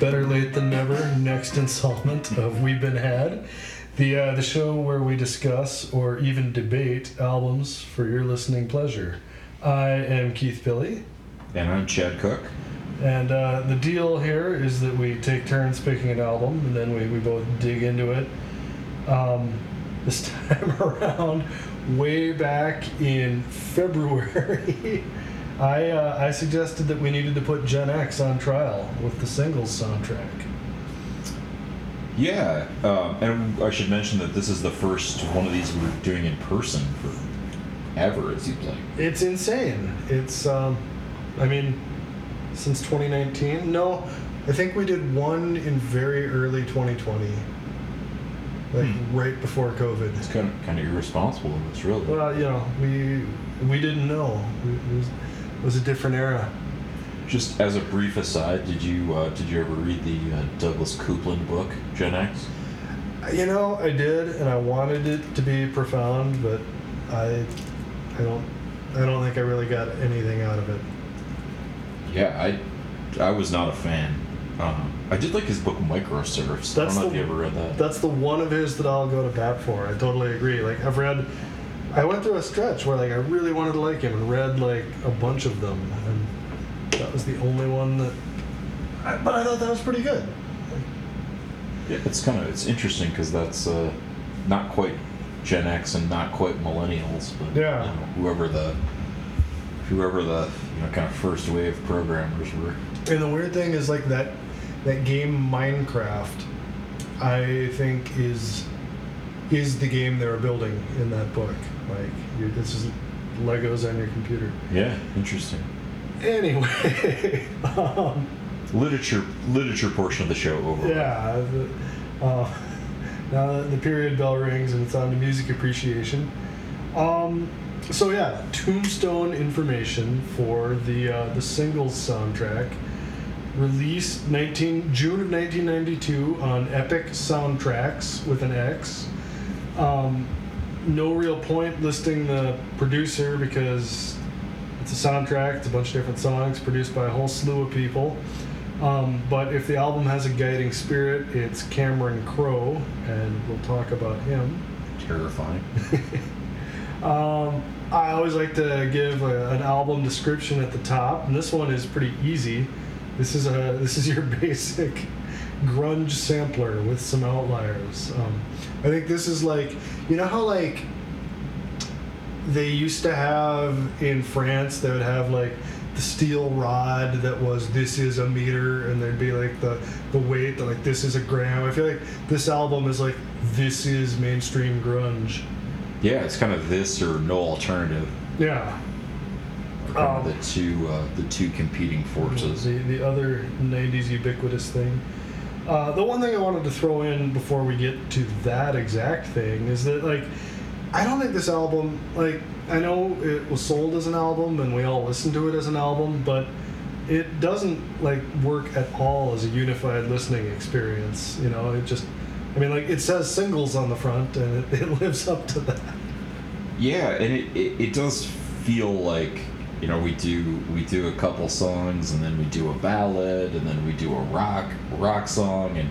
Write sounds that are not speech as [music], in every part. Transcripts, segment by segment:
better late than never. Next installment of We've Been Had, the uh, the show where we discuss or even debate albums for your listening pleasure. I am Keith Billy, And I'm Chad Cook. and uh, the deal here is that we take turns picking an album, and then we, we both dig into it. Um, this [laughs] time around, way back in February. I, uh, I suggested that we needed to put Gen X on trial with the singles soundtrack. Yeah, um, and I should mention that this is the first one of these we're doing in person for ever, it seems like. It's insane. It's, um, I mean, since 2019. No, I think we did one in very early 2020, like Hmm. right before COVID. It's kind of kind of irresponsible of us, really. Well, you know, we we didn't know. It was a different era. Just as a brief aside, did you uh, did you ever read the uh, Douglas Coupland book Gen X? You know, I did, and I wanted it to be profound, but I, I don't, I don't think I really got anything out of it. Yeah, I I was not a fan. Um, I did like his book Microserfs. I That's don't know if the- you ever read that. That's the one of his that I'll go to bat for. I totally agree. Like I've read, I went through a stretch where like I really wanted to like him and read like a bunch of them, and that was the only one that. I, but I thought that was pretty good. Yeah, it's kind of it's interesting because that's uh, not quite Gen X and not quite millennials, but Yeah. you know, whoever the whoever the you know kind of first wave programmers were. And the weird thing is like that that game Minecraft, I think is is the game they're building in that book. Like you this is Legos on your computer. Yeah, interesting. Anyway, [laughs] um, Literature literature portion of the show over. yeah. The, uh, [laughs] now that the period bell rings and it's on to music appreciation. Um, so yeah, Tombstone information for the uh, the singles soundtrack, released 19 June of 1992 on Epic Soundtrax with an X. Um, no real point listing the producer because it's a soundtrack. It's a bunch of different songs produced by a whole slew of people. Um, but if the album has a guiding spirit, it's Cameron Crowe, and we'll talk about him. Terrifying. [laughs] Um, I always like to give a, an album description at the top, and this one is pretty easy. This is a this is your [laughs] basic grunge sampler with some outliers. Um, I think this is like you know how like they used to have in France they would have like the steel rod that was this is a meter and there'd be like the the weight that like this is a gram. I feel like this album is like this is mainstream grunge. Yeah, it's kind of this or no alternative. Yeah. Um, the two uh, the two competing forces. The, the other 90s ubiquitous thing. Uh, the one thing I wanted to throw in before we get to that exact thing is that, like, I don't think this album, like, I know it was sold as an album and we all listened to it as an album, but it doesn't, like, work at all as a unified listening experience. You know, it just, I mean, like, it says singles on the front and it, [laughs] it lives up to that. Yeah, and it, it, it does feel like you know we do we do a couple songs and then we do a ballad and then we do a rock rock song and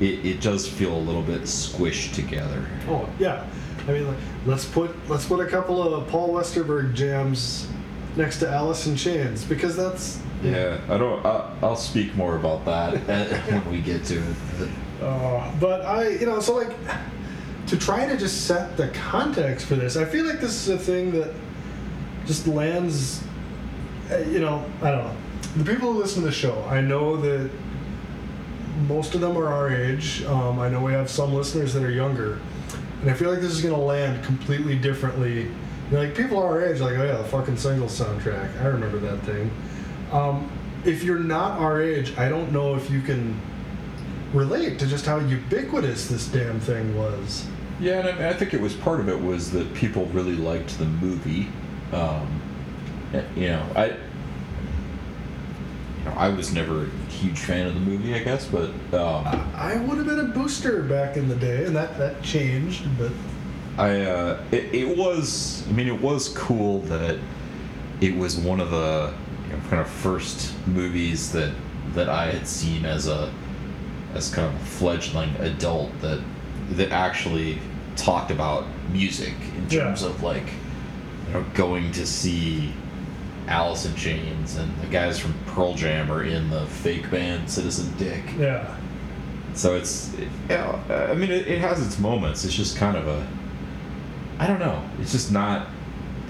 it, it does feel a little bit squished together. Oh yeah, I mean, like, let's put let's put a couple of Paul Westerberg jams next to Alice in Chains because that's Yeah, I don't. I, I'll speak more about that [laughs] when we get to it. Uh, but I, you know, so like to try to just set the context for this, I feel like this is a thing that just lands. uh, You know, I don't know. The people who listen to the show, I know that most of them are our age. Um, I know we have some listeners that are younger, and I feel like this is going to land completely differently. Like people our age, like oh yeah, the fucking single soundtrack. I remember that thing. Um, if you're not our age, I don't know if you can relate to just how ubiquitous this damn thing was. Yeah, and I, mean, I think it was part of it was that people really liked the movie. Um, eh, you know, I, you know, I was never a huge fan of the movie, I guess, but um, I would have been a booster back in the day, and that that changed. But I uh, it, it was I mean it was cool that it was one of the you know, kind of first movies that that I had seen as a as kind of a fledgling adult that that actually talked about music in Yeah. terms of like you know going to see Alice in Chains and the guys from Pearl Jam are in the fake band Citizen Dick. Yeah. So it's, it, you I mean, it, it has its moments. It's just kind of a, I don't know. It's just not,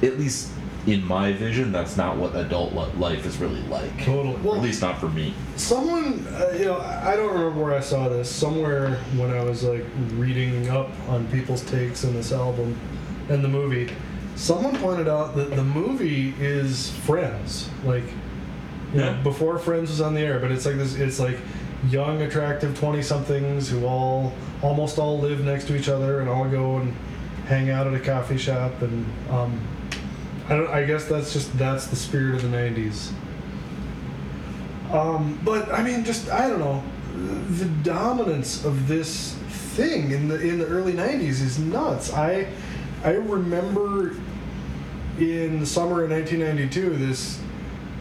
at least in my vision, that's not what adult life is really like. Totally. Well- at least not for me. Someone, uh, you know, I I don't remember where I saw this. Somewhere when I was like reading up on people's takes on this album and the movie, someone pointed out that the movie is Friends, like, you know, Yeah. before Friends was on the air. But it's like this. It's like young, attractive twenty-somethings who all almost all live next to each other and all go and hang out at a coffee shop and. Um, I, don't, I guess that's just that's the spirit of the '90s. Um, but I mean, just I don't know, the dominance of this thing in the in the early '90s is nuts. I I remember in the summer of 1992, this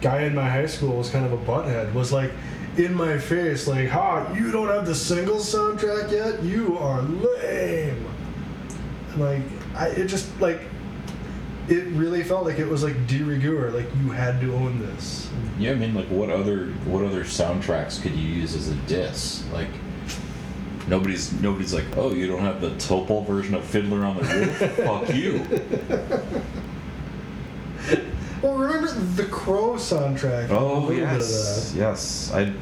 guy in my high school was kind of a butthead. Was like in my face, like, "Ha, you don't have the single soundtrack yet? You are lame." And like, I it just like. It really felt like it was like de rigueur, like you had to own this. Yeah, I mean, like, what other what other soundtracks could you use as a diss? Like, nobody's nobody's like, oh, you don't have the Topol version of Fiddler on the Roof? [laughs] Fuck you. Well, remember the Crow soundtrack? Oh yes, yes. I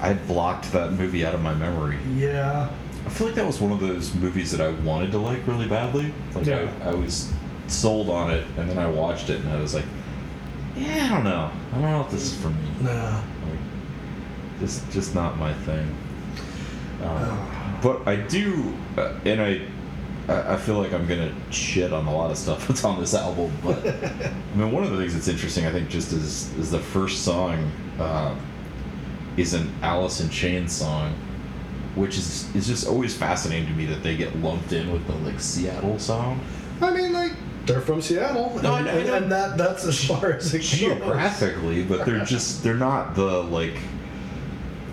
I blocked that movie out of my memory. bit of that. Yeah. I feel like that was one of those movies that I wanted to like really badly. Like Yeah. I, I was sold on it, and then I watched it, and I was like, yeah, I don't know. I don't know if this is for me. Nah. Like, just just not my thing. Um, Oh. but I do, uh, and I. I I feel like I'm gonna shit on a lot of stuff [laughs] that's on this album, but I mean, one of the things that's interesting, I think, just is is the first song uh, is an Alice in Chains song, which is is just always fascinating to me that they get lumped in with the like Seattle song. I mean, like they're from Seattle, No, I and, know- I know. and that that's as far as it goes. geographically, but they're [laughs] just they're not the like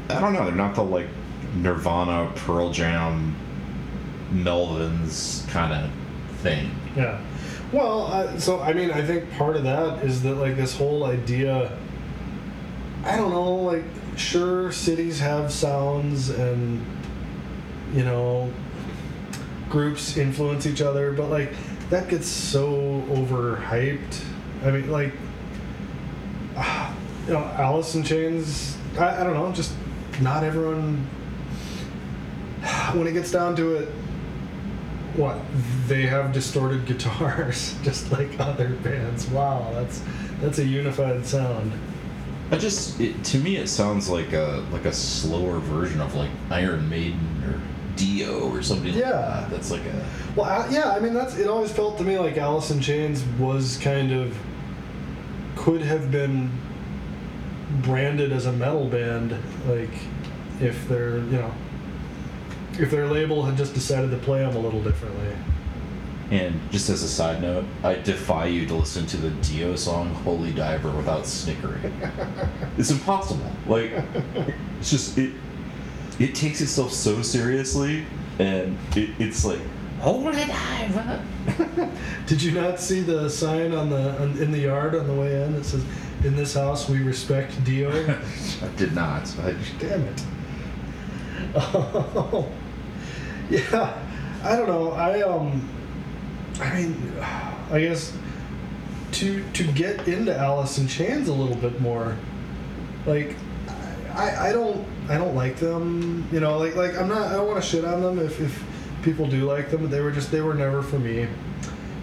I don't know, they're not the like Nirvana, Pearl Jam, Melvins kind of thing. Yeah. Well, uh, so I mean, I think part of that is that like this whole idea. I don't know, like sure, cities have sounds and you know groups influence each other, but like that gets so overhyped. I mean, like [sighs] you know, Alice in Chains. I, I don't know, just not everyone. [sighs] When it gets down to it, what they have distorted guitars [laughs] just like other bands wow that's that's a unified sound I just it, to me it sounds like a like a slower version of like Iron Maiden or Dio or something like Yeah. that. That's like a well I, yeah i mean that's it always felt to me like alice in chains was kind of could have been branded as a metal band like if they're you know if their label had just decided to play them a little differently and just as a side note, I defy you to listen to the Dio song "Holy Diver" without snickering. [laughs] it's impossible. Like, it's just it. It takes itself so seriously, and it, it's like "Holy Diver." [laughs] Did you not see the sign on the on, in the yard on the way in that says, "In this house we respect Dio"? [laughs] I did not. I, Damn it. Oh, yeah. I don't know. I um. I mean, I guess to to get into Alice in Chains a little bit more, like, I I don't I don't like them. You know, like like I'm not I don't want to shit on them if if people do like them. But they were just they were never for me.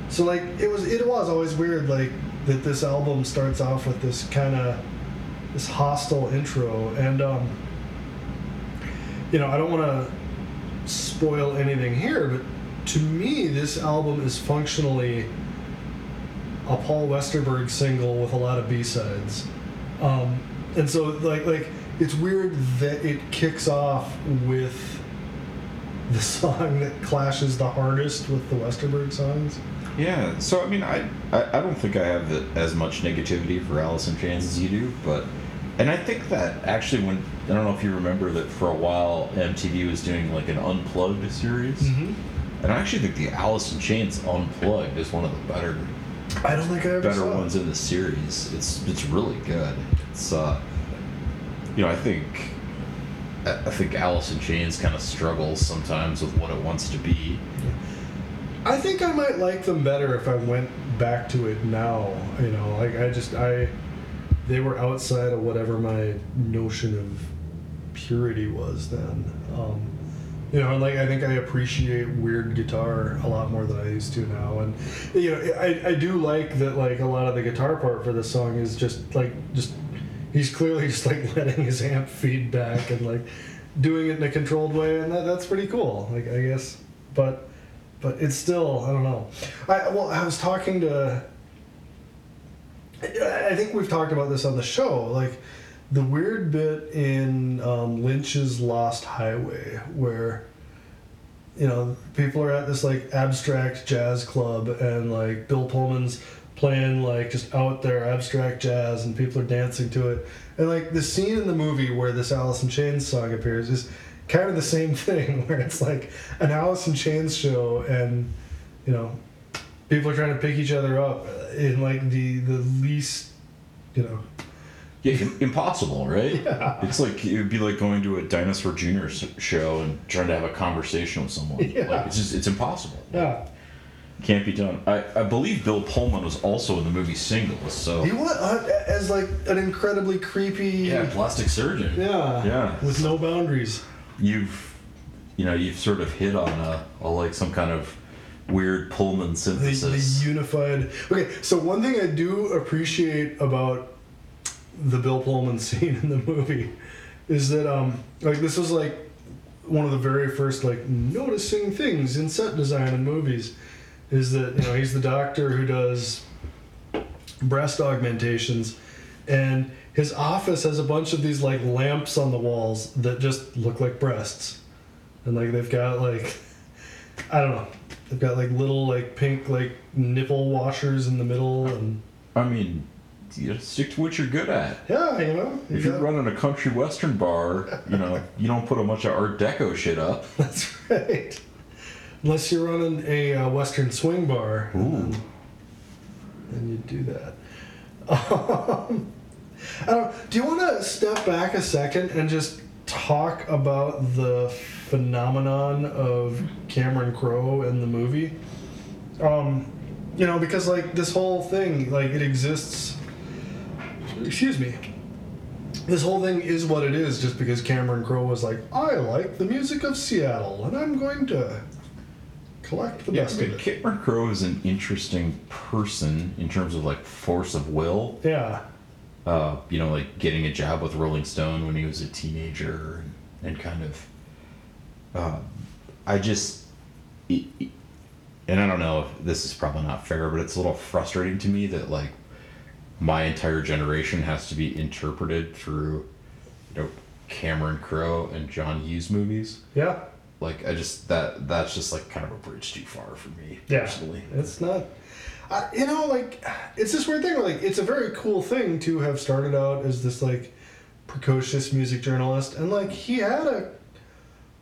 So like it was it was always weird like that this album starts off with this kind of this hostile intro and um you know I don't want to spoil anything here but to me this album is functionally a Paul Westerberg single with a lot of B-sides um and so like like it's weird that it kicks off with the song that clashes the hardest with the Westerberg songs yeah. So I mean, I, I I don't think I have the, as much negativity for Alice in Chains as you do, but And I think that actually, when I don't know if you remember that for a while MTV was doing like an unplugged series, and I actually think the Alice in Chains unplugged is one of the better I don't think I ever better it. ones in the series. It's it's really good. It's uh, you know, I think I I think Alice in Chains kind of struggles sometimes with what it wants to be. I think I might like them better if I went back to it now. You know, like I just I they were outside of whatever my notion of purity was then. Um, you know, and like I think I appreciate weird guitar a lot more than I used to now, and you know, I, I do like that like a lot of the guitar part for this song is just like just he's clearly just like letting his amp feedback and like doing it in a controlled way, and that, that's pretty cool. Like I guess, but but it's still I don't know. I well I was talking to. I think we've talked about this on the show, like the weird bit in um, Lynch's Lost Highway, where you know people are at this like abstract jazz club, and like Bill Pullman's playing like just out there abstract jazz, and people are dancing to it, and like the scene in the movie where this Alice in Chains song appears is kind of the same [laughs] thing, where it's like an Alice in Chains show, and you know people are trying to pick each other up in like the the least you know Yeah, impossible, right? [laughs] Yeah. It's like it would be like going to a Dinosaur Jr. show and trying to have a conversation with someone. [laughs] Yeah. Like it's just it's impossible. yeah Can't be done. I, I believe Bill Pullman was also in the movie Singles, so he was uh, as like an incredibly creepy yeah, plastic surgeon. yeah Yeah. with no boundaries You've you know you've sort of hit on a, a like some kind of weird Pullman the, the unified okay so one thing i do appreciate about the bill pullman [laughs] scene in the movie is that um like this was like one of the very first like noticing things in set design in movies is that you know he's the doctor who does breast augmentations and his office has a bunch of these like lamps on the walls that just look like breasts. And like they've got like [laughs] i don't know they've got like little like pink like nipple washers in the middle and I mean, you stick to what you're good at. yeah you know you If you're got- running a country western bar, you know, [laughs] you don't put a bunch of Art Deco shit up. that's right unless you're running a uh, western swing bar Ooh. then you do that [laughs] um, I don't, do you want to step back a second and just talk about the phenomenon of Cameron Crowe in the movie? Um, you know, because like this whole thing, like it exists. Excuse me. This whole thing is what it is just because Cameron Crowe was like, I like the music of Seattle and I'm going to collect the Yeah, best but of it. Cameron Crowe is an interesting person in terms of like force of will. Yeah. Uh, you know, like getting a job with Rolling Stone when he was a teenager, and, and kind of. Uh, I just, it, it- and I don't know if this is probably not fair, but it's a little frustrating to me that like my entire generation has to be interpreted through, you know, Cameron Crowe and John Hughes movies. Yeah. Like I just that that's just like kind of a bridge too far for me Yeah. personally. It's not. I, you know, like it's this weird thing. Where, like, it's a very cool thing to have started out as this like precocious music journalist, and like he had a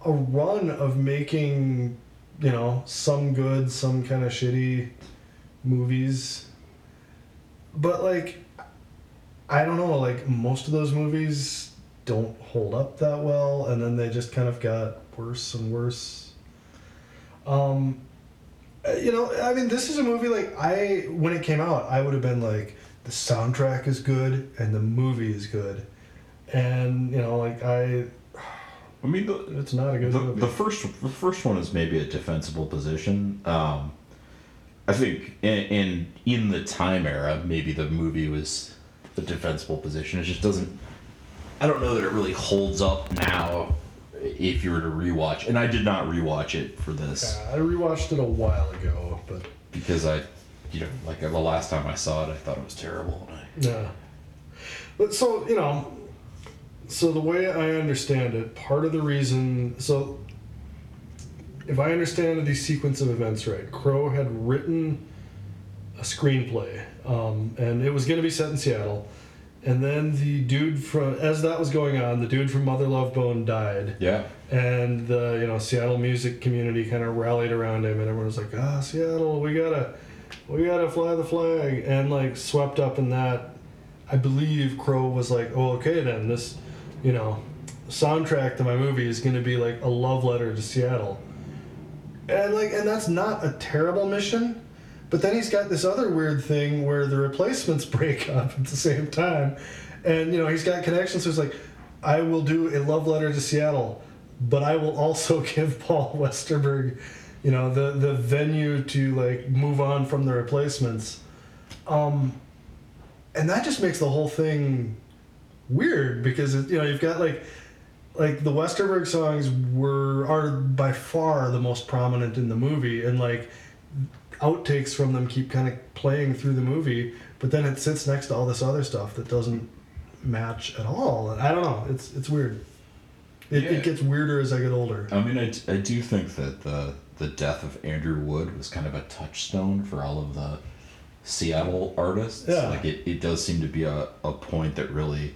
a run of making, you know, some good, some kind of shitty movies. But like, I don't know. Like most of those movies don't hold up that well, and then they just kind of got worse and worse. Um, uh, you know, I mean, this is a movie like I when it came out, I would have been like, the soundtrack is good and the movie is good, and you know, like I, I mean, the, it's not a good the, movie. the first the first one is maybe a defensible position. Um, I think in, in in the time era, maybe the movie was a defensible position. It just doesn't. I don't know that it really holds up now. If you were to rewatch, and I did not rewatch it for this Yeah, I rewatched it a while ago, but because I, you know, like the last time I saw it, I thought it was terrible. And I, yeah. But so you know, so the way I understand it, part of the reason, so if I understand the sequence of events right, Crowe had written a screenplay, um, and it was going to be set in Seattle, and then the dude from as that was going on, the dude from Mother Love Bone died, Yeah. and the you know Seattle music community kind of rallied around him, and everyone was like, "Ah, Seattle, we gotta, we gotta fly the flag," and like swept up in that. I believe Crowe was like, "Oh, okay then this, you know, soundtrack to my movie is going to be like a love letter to Seattle." And like, and that's not a terrible mission. But then he's got this other weird thing where the replacements [laughs] break up at the same time. And, you know, he's got connections. So it's like, I will do a love letter to Seattle, but I will also [laughs] give Paul Westerberg, you know, the, the venue to, like, move on from the replacements. Um, and that just makes the whole thing weird because, it, you know, you've got, like, like the Westerberg songs were are by far the most prominent in the movie and like outtakes from them keep kind of playing through the movie, but then it sits next to all this other stuff that doesn't match at all. And I don't know. It's it's weird. It, Yeah. it gets weirder as I get older. I mean, I, I do think that the the death of Andrew Wood was kind of a touchstone for all of the Seattle artists. Yeah. Like it, it does seem to be a, a point that really,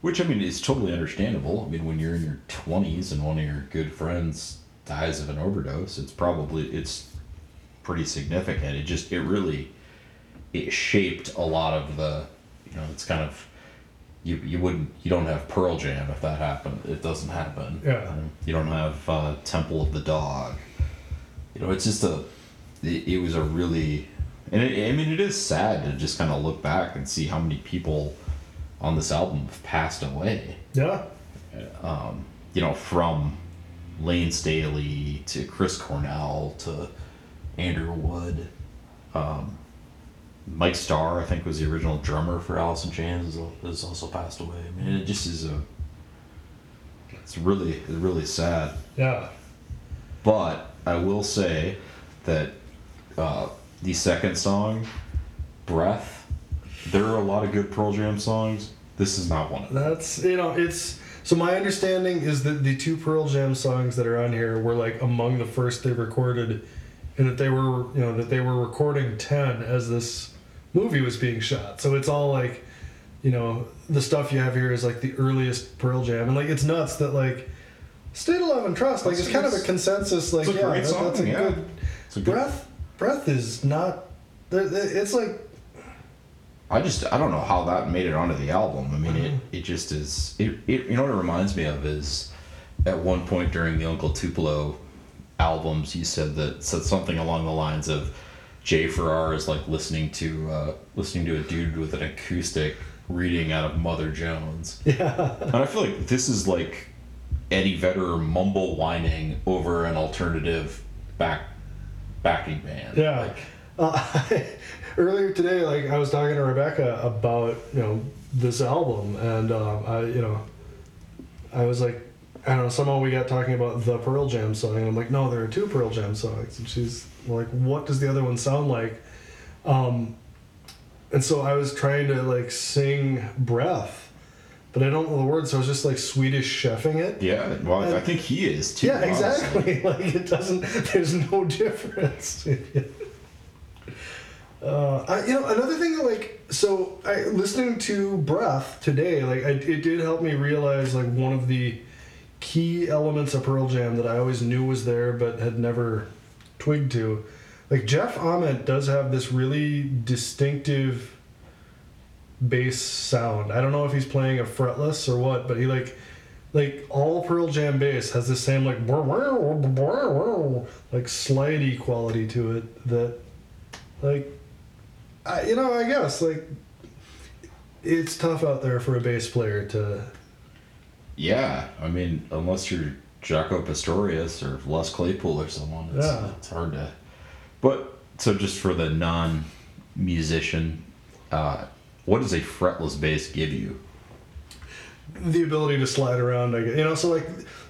which I mean is totally understandable. I mean, when you're in your twenties and one of your good friends dies of an overdose, it's probably it's pretty significant. It just it really it shaped a lot of the you know it's kind of you you wouldn't you don't have Pearl Jam if that happened. It doesn't happen. Yeah. You don't have uh, Temple of the Dog. You know, it's just a. It, it was a really, and it, I mean, it is sad to just kind of look back and see how many people on this album have passed away. Yeah. Um, you know, from Layne Staley to Chris Cornell to Andrew Wood. Um, Mike Starr, I think, was the original drummer for Alice in Chains, has also passed away. I mean, it just is a. It's really, it's really sad. Yeah. But I will say that uh, the second song, Breath, there are a lot of good Pearl Jam songs. This is not one of them. That's you know it's so my understanding is that the two Pearl Jam songs that are on here were like among the first they recorded, and that they were you know that they were recording ten as this movie was being shot. So it's all like, you know, the stuff you have here is like the earliest Pearl Jam, and like it's nuts that like. State of Love and Trust, like That's- it's kind of a consensus. Like, it's a yeah, great that- song, that's a yeah. good. It's a good- Breath, breath is not. It's like I just I don't know how that made it onto the album. I mean, it, it just is. It, it you know what it reminds me of is at one point during the Uncle Tupelo albums, you said that said something along the lines of Jay Farrar is like listening to uh, listening to a dude with an acoustic reading out of Mother Jones. [laughs] yeah. And I feel like this is like Eddie Vedder mumble whining over an alternative back backing band. Yeah. Like, Uh, [laughs] earlier today, like I was talking to Rebecca about you know this album, and um, I you know I was like I don't know somehow we got talking about the Pearl Jam song, and I'm like no, there are two Pearl Jam songs, and she's like, what does the other one sound like? Um, and so I was trying to like sing Breath, but I don't know the words, so I was just like Swedish chefing it. yeah. Well, I think he is too. Yeah, honestly. exactly. [laughs] Like it doesn't. There's no difference. [laughs] uh, I, you know, another thing that like so I listening to Breath today, like I, it did help me realize like one of the key elements of Pearl Jam that I always knew was there but had never twigged to. Like Jeff Ament does have this really distinctive bass sound. I don't know if he's playing a fretless or what, but he like like all Pearl Jam bass has the same like like slidey quality to it that like I, you know I guess like it's tough out there for a bass player to Yeah, I mean, unless you're Jaco Pastorius or Les Claypool or someone, it's, Yeah. it's hard to. But so, just for the non-musician, uh, what does a fretless bass give you? the ability to slide around I guess. you know so like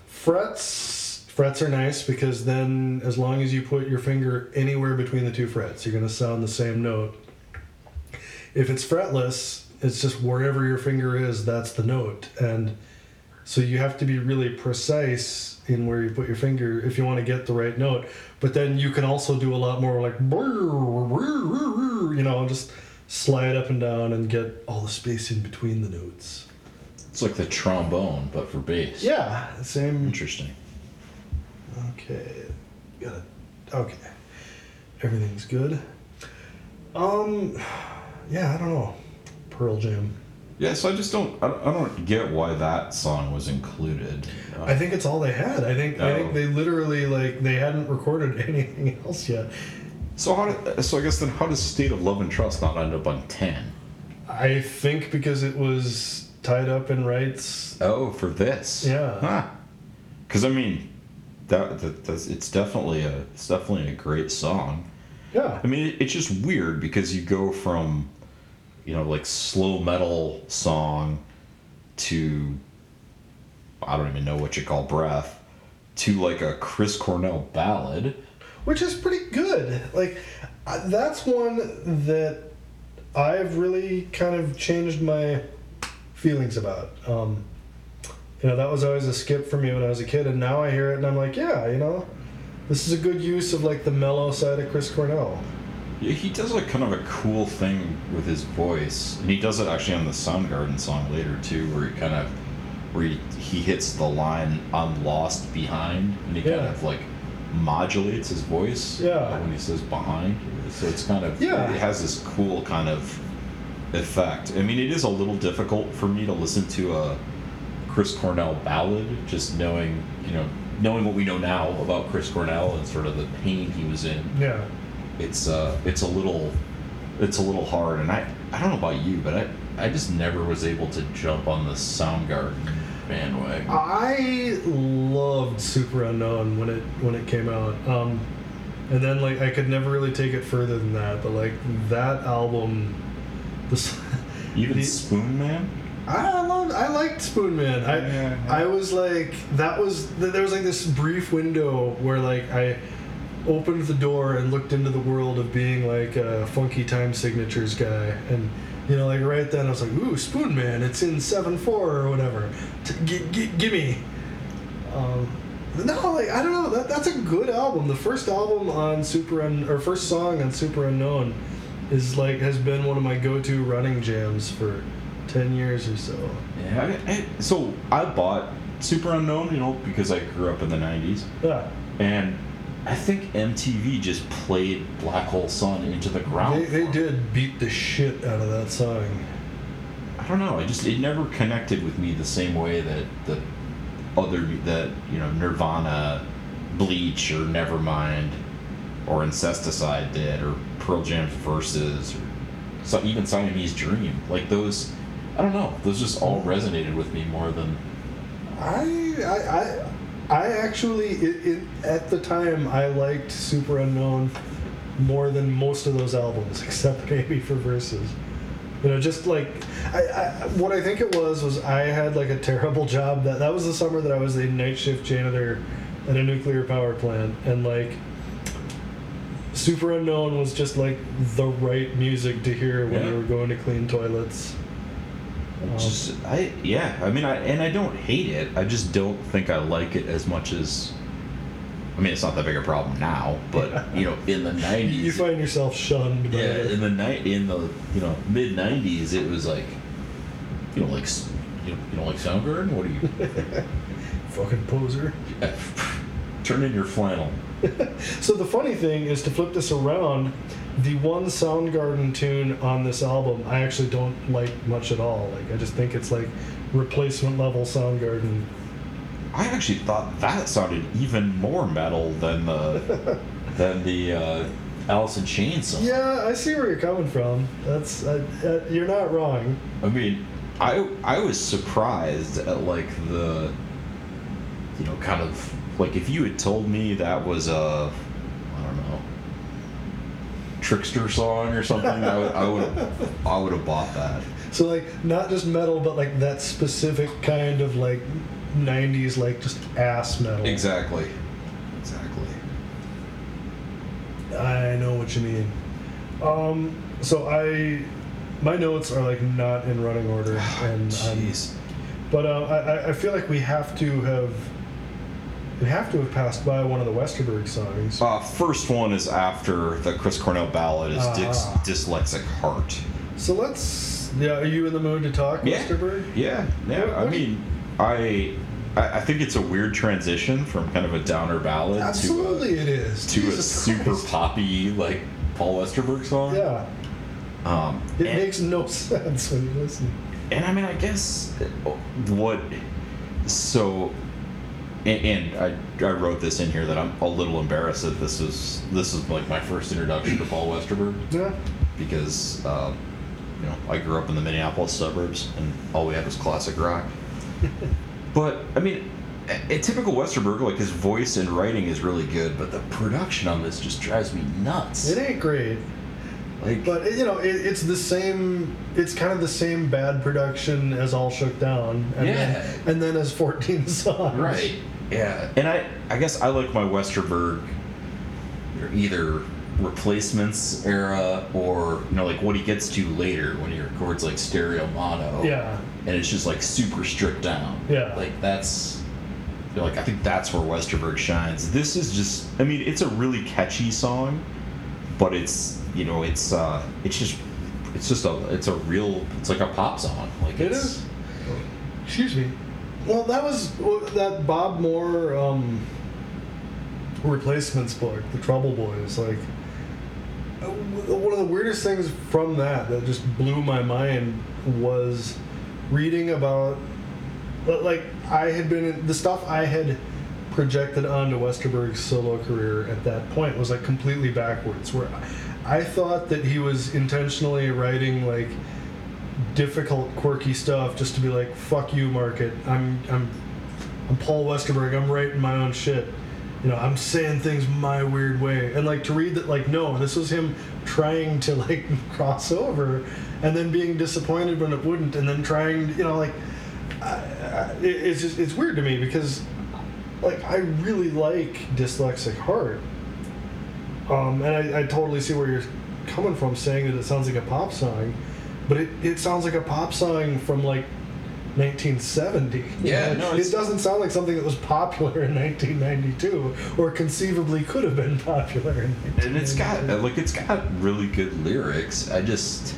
frets frets are nice because then as long as you put your finger anywhere between the two frets you're going to sound the same note if it's fretless it's just wherever your finger is that's the note and so you have to be really precise in where you put your finger if you want to get the right note but then you can also do a lot more like you know just slide up and down and get all the space in between the notes. It's like the trombone, but for bass. Yeah, same. Interesting. Okay, got it. Okay, everything's good. Um, yeah, I don't know. Pearl Jam. Yeah, so I just don't. I, don't- I don't get why that song was included. Uh, I think it's all they had. I think I think Oh. they literally like they hadn't recorded [laughs] anything else yet. so how? Did, so I guess then, how does "State of Love and Trust" not end up on ten? I think because it was tied up in rights. Oh, for this. Yeah. Huh. Because I mean, that, that that's, it's definitely a it's definitely a great song. Yeah. I mean, it, it's just weird because you go from, you know, like slow metal song to, I don't even know what you call breath, to like a Chris Cornell ballad. which is pretty good. Like uh, that's one that I've really kind of changed my feelings about. Um, you know, that was always a skip for me when I was a kid, and now I hear it and I'm like, yeah, you know, this is a good use of like the mellow side of Chris Cornell. Yeah, he does like kind of a cool thing with his voice, and he does it actually on the Soundgarden song later too, where he kind of where he, he hits the line "I'm lost behind," and he kind of like modulates his voice Yeah. uh, when he says "behind." So it's kind of Yeah. it has this cool kind of effect. I mean, it is a little difficult for me to listen to a Chris Cornell ballad, just knowing you know knowing what we know now about Chris Cornell and sort of the pain he was in Yeah. It's uh it's a little it's a little hard and I I don't know about you but I I just never was able to jump on the Soundgarden bandwagon. I loved Superunknown when it when it came out. Um, and then like I could never really take it further than that, but like that album this [laughs] Even the- Spoonman? I loved I liked Spoonman. I Yeah, yeah. I was like that was th- there was like this brief window where like I opened the door and looked into the world of being like a funky time signatures guy. And you know like right then I was like ooh Spoonman it's in 7-4 or whatever. T- g- g- gimme. Um, no like I don't know. That, that's a good album. The first album on Super Un- or first song on Superunknown is like has been one of my go-to running jams for 10 years or so. Yeah. I, I, so I bought Superunknown, you know, because I grew up in the 90s yeah. And I think MTV just played Black Hole Sun into the ground. They, they did beat the shit out of that song. I don't know. I just it never connected with me the same way that the other that you know Nirvana, Bleach, or Nevermind, or Incesticide did, or Pearl Jam Versus, or so even Siamese Dream. Like those, I don't know. Those just all resonated with me more than I I I, I actually it, it, at the time I liked Superunknown more than most of those albums, [laughs] except maybe for Versus. You know, just like I, I what I think it was was I had like a terrible [laughs] job. That that was the summer that I was a night shift janitor at a nuclear power plant, and like. Superunknown was just like the right music to hear when Yeah. you were going to clean toilets. Just I yeah. I mean, I and I don't hate it. I just don't think I like it as much as. I mean, it's not that big a problem now, but [laughs] you know, in the '90s, You find yourself shunned. By Yeah, it. in the night in the you know mid '90s, it was like, you know, like you know, you don't like Soundgarden. What are you? [laughs] fucking poser. Yeah. [laughs] Turn in your flannel. So the funny thing is to flip this around, the one Soundgarden tune on this album I actually don't like much at all. Like I just think it's like replacement level Soundgarden. I actually thought that sounded even more metal than the [laughs] than the uh, Alice in Chains song. Yeah, I see where you're coming from. That's uh, uh, you're not wrong. I mean, I I was surprised at like the, you know, kind of like if you had told me that was a Trixter song or something, I would I would I would have bought that. So like not just metal, but like that specific kind of like '90s like just ass metal. Exactly. Exactly. I know what you mean. Um, so I, my notes are like not in running order, [sighs] and Jeez. but uh, I- I feel like we have to have, we have to have passed by one of the Westerberg songs. Uh, first one is after the Chris Cornell ballad is Dick's Ah. Dyslexic Heart. So let's. Yeah, are you in the mood to talk, Yeah. Westerberg? Yeah, yeah. What- I what you- mean, I, I I think it's a weird transition from kind of a downer ballad Absolutely, to it is. a, to a Jesus super Christ. poppy like Paul Westerberg song. Yeah, Um, it and, makes no [laughs] sense when you listen. and I mean, I guess uh, what so. And, and I, I wrote this in here that I'm a little embarrassed that this is this is like my first introduction to Paul Westerberg. Yeah, because um, you know I grew up in the Minneapolis suburbs and all we had was classic rock. [laughs] but I mean, a, a typical Westerberg, like his voice and writing is really good, but the production on this just drives me nuts. it ain't great, Like, but you know, it, it's the same. It's kind of the same bad production as All Shook Down, and Yeah. then, and then as 14 [laughs] songs. right? Yeah, and I I guess I like my Westerberg either replacements era or you know like what he gets to later when he records like stereo mono. Yeah, and it's just like super stripped down. Yeah. Like that's you know, like I think that's where Westerberg shines. This is just I mean, it's a really catchy song, but it's you know, it's uh it's just it's just a it's a real it's like a pop song. Like It it's. Excuse me. Well, that was that Bob Mehr um, replacements book, The Trouble Boys. Like uh, one of the weirdest things from that that just blew my mind was reading about like I had been the stuff I had projected onto Westerberg's solo career at that point was like completely backwards. Where I, thought that he was intentionally writing like difficult, quirky stuff just to be like, "Fuck you, market. I'm I'm I'm Paul Westerberg. I'm writing my own shit. You know, I'm saying things my weird way." And like to read that, like, no, this was him trying to like [laughs] cross over, and then being disappointed when it wouldn't, and then trying, you know, like, I, I, it's just it's weird to me because, like, I really like Dyslexic Heart. Um, and I, I totally see where you're coming from saying that it sounds like a pop song, but it, it sounds like a pop song from like 1970. Yeah, no, it doesn't sound like something that was popular in 1992 or conceivably could have been popular in and it's got like it's got really good lyrics. I just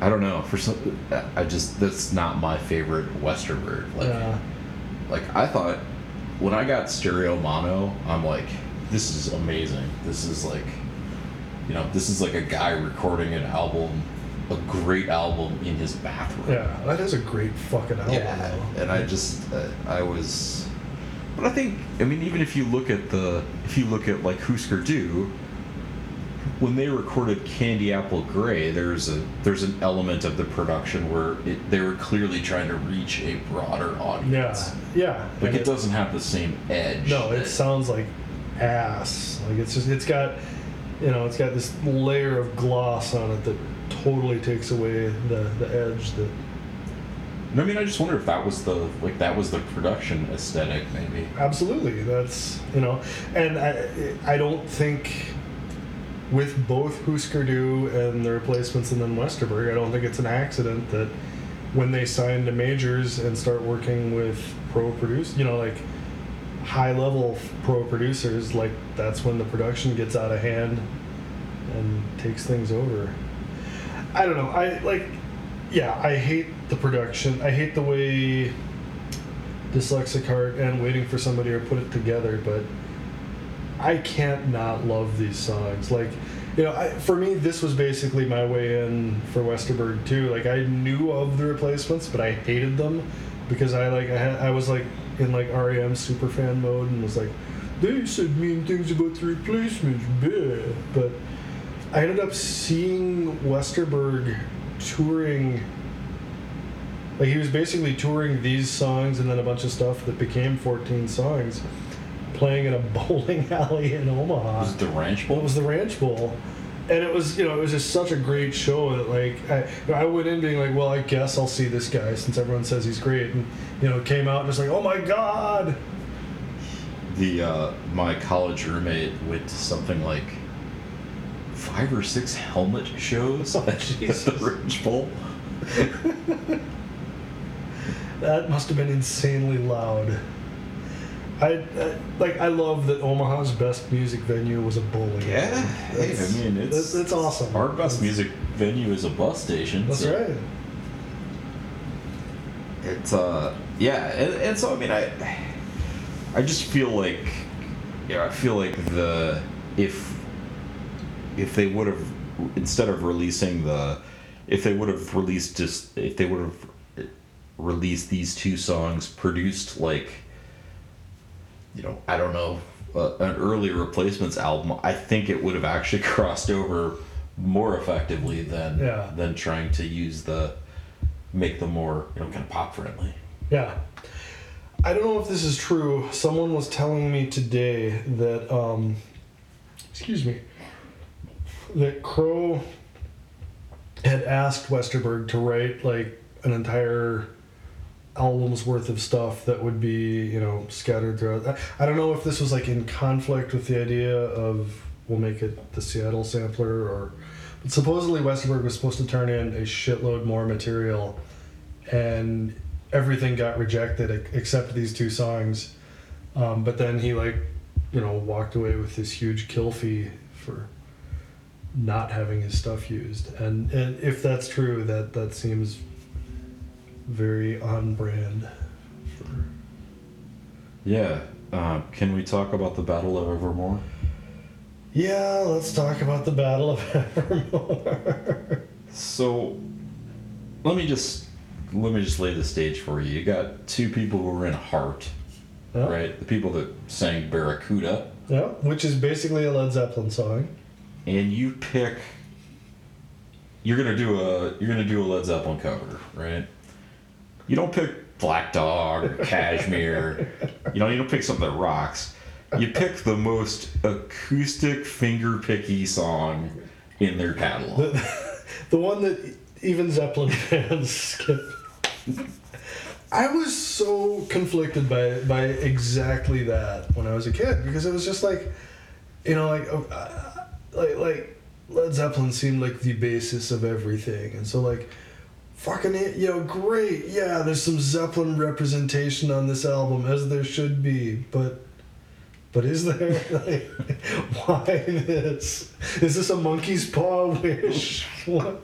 I don't know, for some I just that's not my favorite Westerberg. Like Yeah. like I thought when I got stereo mono, I'm like, this is amazing. This is like, you know, this is like a guy recording an album, a great album in his bathroom. yeah, that is a great fucking album. Yeah, though. and I just uh, I was, but I think I mean even if you look at the if you look at like Husker Du, when they recorded Candy Apple Grey, there's a there's an element of the production where it, they were clearly trying to reach a broader audience. yeah. yeah. Like And it doesn't have the same edge. No, it sounds like ass. Like it's just it's got you know, it's got this layer of gloss on it that totally takes away the, the edge that I mean, I just wonder if that was the like that was the production aesthetic, maybe. absolutely that's you know and I I don't think with both Husker Du and the replacements and then Westerberg, I don't think it's an accident that when they sign to majors and start working with pro produce, you know, like high level pro producers, like that's when the production gets out of hand and takes things over. I don't know. I like, yeah, I hate the production. I hate the way Dyslexic Heart and Waiting for Somebody are put it together, but I can't not love these songs. Like, you know, I, for me, this was basically my way in for Westerberg too. Like, I knew of the replacements, but I hated them because I like I, had, I was like in like REM super fan mode and was like, they said mean things about the replacements, bleh. but I ended up seeing Westerberg touring. Like he was basically touring these songs and then a bunch of stuff that became 14 songs, playing in a [laughs] bowling alley in Omaha. Was it the Ranch Bowl? it was the Ranch Bowl, and it was you know it was just such a great show that like I I went in being like well I guess I'll see this guy since everyone says he's great and you know came out and just like oh my god the uh, my college roommate went to something like five or six helmet shows Oh, [laughs] at the Bowl. [laughs] that must have been insanely loud. I, I like I love that Omaha's best music venue was a bowling. Yeah, hey, I mean it's that's, that's awesome. Our best That's- music venue is a bus station. That's so right. It's uh yeah, and, and so I mean I I just feel like yeah I feel like the if if they would have instead of releasing the if they would have released just if they would have released these two songs produced like you know I don't know uh, an early replacements album I think it would have actually [laughs] crossed over more effectively than Yeah. than trying to use the make them more you know kind of pop friendly Yeah. I don't know if this is true. Someone was telling me today that, um, excuse me, that Crowe had asked Westerberg to write like an entire album's worth of stuff that would be, you know, scattered throughout. I, I don't know if this was like in conflict with the idea of we'll make it the Seattle sampler or. Supposedly Westerberg was supposed to turn in a shitload more material and everything got rejected except these two songs. Um, but then he like, you know, walked away with this huge kill fee for not having his stuff used. And, and if that's true, that that seems very on brand. For, yeah uh, can we talk about the battle of evermore yeah, let's talk about the Battle of [laughs] Evermore. so let me just let me just lay the stage for you you got two people who were in heart yeah. right the people that sang barracuda Yeah, which is basically a Led Zeppelin song. and you pick you're gonna do a you're gonna do a Led Zeppelin cover, right? You don't pick Black Dog Kashmir. you know, you don't pick something that rocks. You pick the most acoustic finger picky song in their catalog. The, the one that even Zeppelin [laughs] fans skip. I was so conflicted by by exactly that when I was a kid because it was just like, you know, like, uh, like like Led Zeppelin seemed like the basis of everything, and so like, fucking it, you know, great, yeah. There's some Zeppelin representation on this album as there should be, but. But is there [laughs] like why this? Is this a monkey's paw [laughs] wish? What?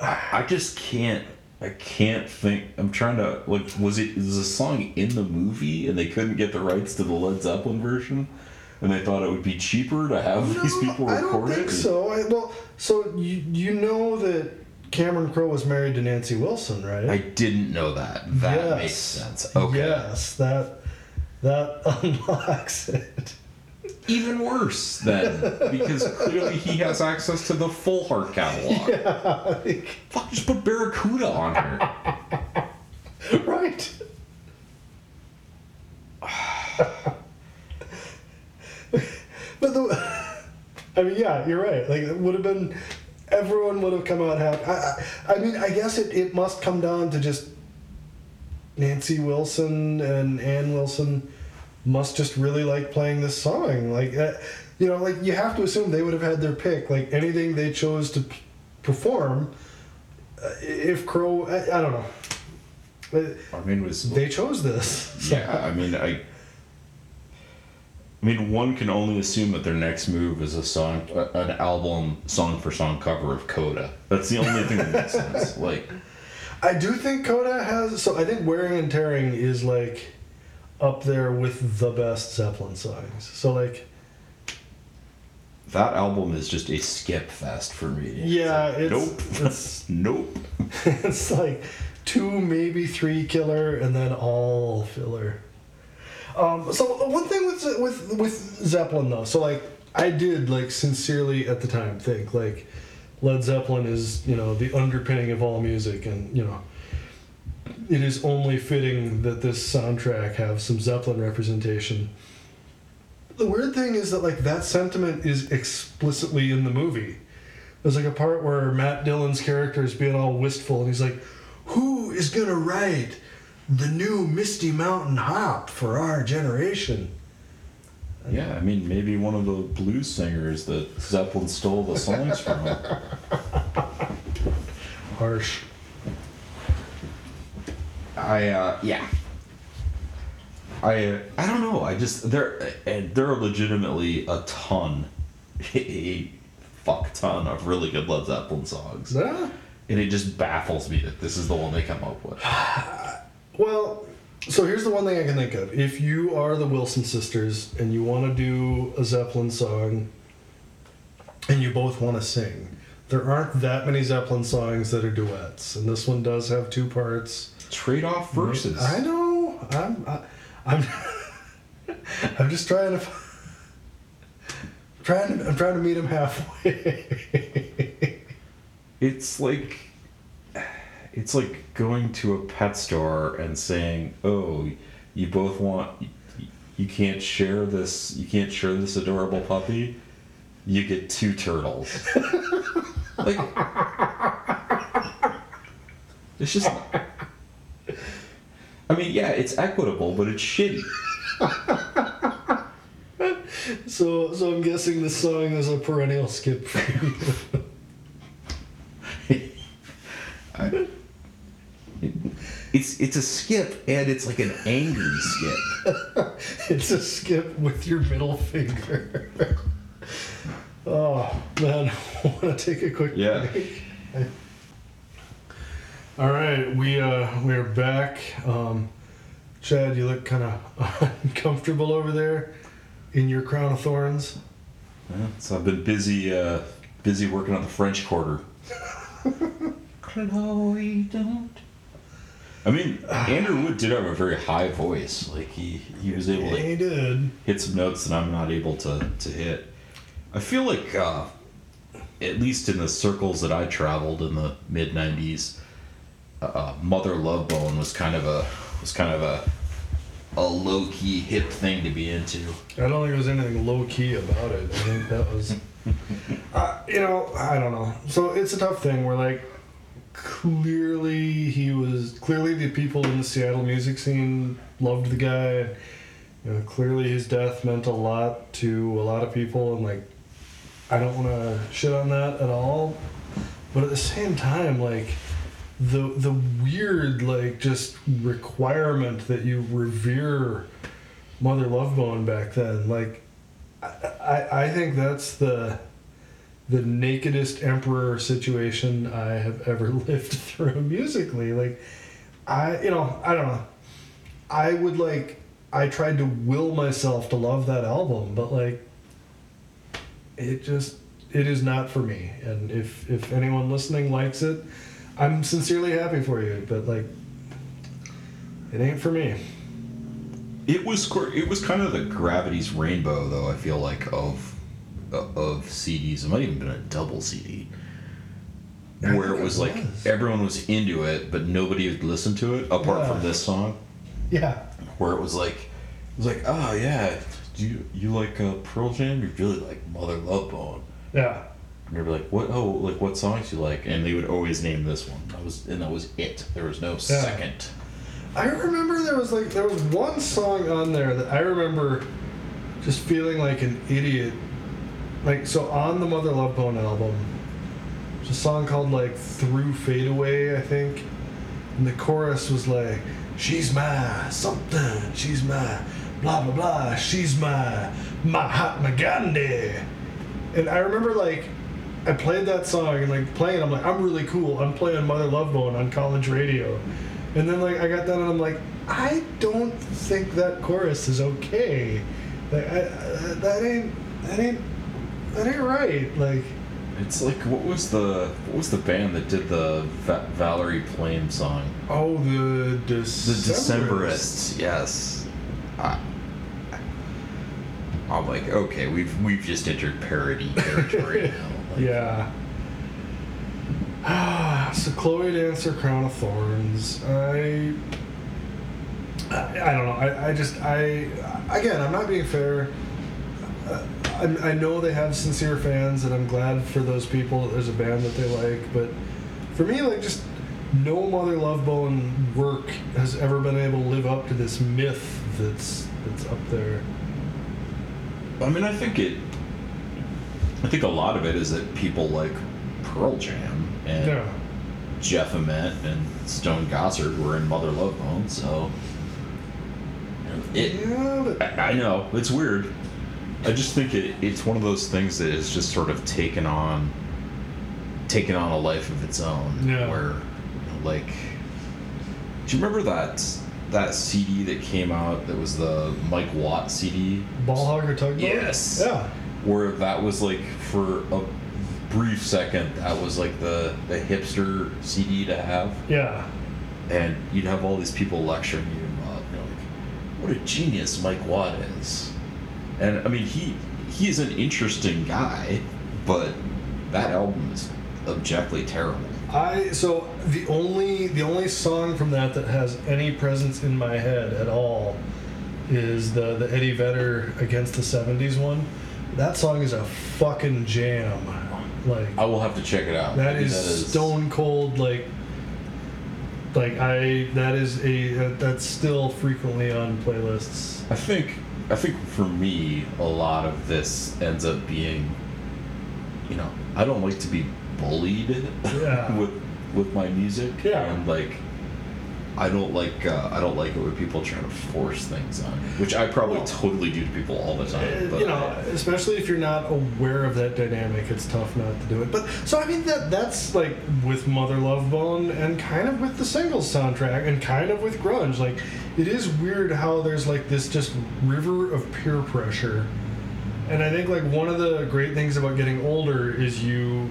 I just can't. I can't think. I'm trying to like. Was it was the song in the movie and they couldn't get the rights to the Led Zeppelin version, and they thought it would be cheaper to have these people I don't record think it? so. I, well, so you you know that Cameron Crowe was married to Nancy Wilson, right? I didn't know that. That Yes. makes sense. Okay. Yes, that that [laughs] unlocks it. Even worse then, because clearly he has access to the full Heart catalog. [laughs] Yeah, like, Fuck, just put Barracuda on her. [laughs] right. [sighs] but the, I mean, yeah, you're right. Like, it would have been, everyone would have come out happy. I, I, I mean, I guess it, it must come down to just Nancy Wilson and Ann Wilson must just really like playing this song. Like, uh, you know, like you have to assume they would have had their pick. Like anything they chose to p- perform, uh, if Crowe, I, I don't know. Uh, I mean, was They chose this. So- yeah. I mean, I. I mean, one can only assume that their next move is a song, a- an album, song for song cover of Coda. That's the only thing that makes sense. [laughs] Like, I do think Coda has. So I think Wearing and Tearing is like up there with the best Zeppelin songs. So like, that album is just a skip fest for me. yeah, like, it's nope, it's [laughs] nope. [laughs] it's like two, maybe three killer, and then all filler. Um, so one thing with with with Zeppelin though, so like I did like sincerely at the time think like Led Zeppelin is you know the underpinning of all music, and you know it is only fitting that this soundtrack have some Zeppelin representation. The weird thing is that like that sentiment is explicitly in the movie. There's like a part where Matt Dillon's character is being all wistful, and he's like, "Who is gonna write the new Misty Mountain Hop for our generation?" Yeah, I mean, maybe one of the blues singers that Zeppelin stole the songs from. [laughs] Harsh. I uh, yeah. I I don't know. I just there and there are legitimately a ton, [laughs] a fuck ton of really good Led Zeppelin songs, Yeah. and it just baffles me that this is the one they come up with. [sighs] [sighs] Well, so here's the one thing I can think of. If you are the Wilson sisters and you want to do a Zeppelin song and you both want to sing, there aren't that many Zeppelin songs that are duets. And this one does have two parts. Trade off verses. I know. I'm I, I'm [laughs] I'm just trying to trying to, I'm trying to meet him halfway. [laughs] It's like it's like going to a pet store and saying, "Oh, you both want you can't share this you can't share this adorable puppy. You get two turtles." [laughs] like It's just I mean, yeah, it's equitable, but it's shitty. [laughs] so so I'm guessing this song is a perennial skip for you. [laughs] I, it's it's a skip and it's like an angry skip. [laughs] it's a skip with your middle finger. [laughs] oh man, I want to take a quick Yeah. break. All right, we uh we're back. Um, Chad, you look kind of [laughs] uncomfortable over there in your crown of thorns. Yeah, so I've been busy, uh, busy working on the French Quarter. Chloe, don't. I mean, Andrew Wood did have a very high voice. Like he, he was able to He did. hit some notes that I'm not able to, to hit. I feel like, uh, at least in the circles that I traveled in the mid '90s, uh, Mother Love Bone was kind of a was kind of a a low key hip thing to be into. I don't think there was anything low key about it. I think that was, [laughs] uh, you know, I don't know. So it's a tough thing where like clearly he was clearly the people in the Seattle music scene loved the guy. You know, clearly his death meant a lot to a lot of people, and like I don't want to shit on that at all. But at the same time, like the the weird like just requirement that you revere Mother Love Bone back then, like I, I I think that's the the nakedest emperor situation I have ever [laughs] lived through musically. Like I you know, I don't know. I would like I tried to will myself to love that album, but like it just it is not for me. And if if anyone listening likes it, I'm sincerely happy for you, but like it ain't for me. It was it was kind of the gravity's rainbow though. I feel like of of CDs. It might even been a double CD. Where it was it like was. everyone was into it, but nobody would listen to it apart Yeah. from this song. Yeah. Where it was like, it was like, oh yeah, do you you like uh, Pearl Jam? You really like Mother Love Bone. Yeah. And they'd be like, what? Oh, like what songs you like? And they would always name this one. That was and that was it. There was no second. I remember there was like there was one song on there that I remember just feeling like an idiot. Like so on the Mother Love Bone album, there's a song called like Through Fade Away, I think. And the chorus was like, She's my something, she's my blah blah blah, she's my Mahatma Gandhi. And I remember like I played that song and like playing, I'm like, I'm really cool. I'm playing Mother Love Bone on college radio. And then like I got done and I'm like, I don't think that chorus is okay. Like I, I, that ain't that ain't that ain't right. Like It's like what was the what was the band that did the Va- Valerie Plame song? oh the The Decemberists. Decemberists, yes. I, I'm like, okay, we've we've just entered parody territory [laughs] now. Like, Yeah. [sighs] so Chloe Dancer, Crown of Thorns. I, I, I don't know. I, I just I again I'm not being fair. Uh, I, I know they have sincere fans, and I'm glad for those people that there's a band that they like. But for me, like just no Mother Love Bone work has ever been able to live up to this myth that's that's up there. I mean, I think it. I think a lot of it is that people like Pearl Jam and Yeah. Jeff Ament and Stone Gossard were in Mother Love Bone, so It- yeah, but I, I know it's weird. I just think it, it's one of those things that has just sort of taken on taken on a life of its own. Yeah. Where, like, do you remember that that CD that came out that was the Mike Watt CD? Ball-Hog or Tugboat. Yes. Yeah. Where that was like for a brief second that was like the the hipster CD to have, Yeah. and you'd have all these people lecturing you about you know like what a genius Mike Watt is, and I mean he he is an interesting guy, but that album is objectively terrible. I so the only the only song from that that has any presence in my head at all is the the Eddie Vedder against the '70s one. That song is a fucking jam. Like I will have to check it out. that Maybe is stone cold. Like like I that is a that's still frequently on playlists. I think I think for me a lot of this ends up being you know, I don't like to be bullied Yeah. [laughs] with with my music. Yeah. And like I don't like uh, I don't like it when people try to force things on me, which I probably Well, totally do to people all the time. Uh, But you know, especially if you're not aware of that dynamic, it's tough not to do it. But so I mean that that's like with Mother Love Bone and kind of with the singles soundtrack and kind of with grunge. Like it is weird how there's like this just river of peer pressure. And I think like one of the great things about getting older is you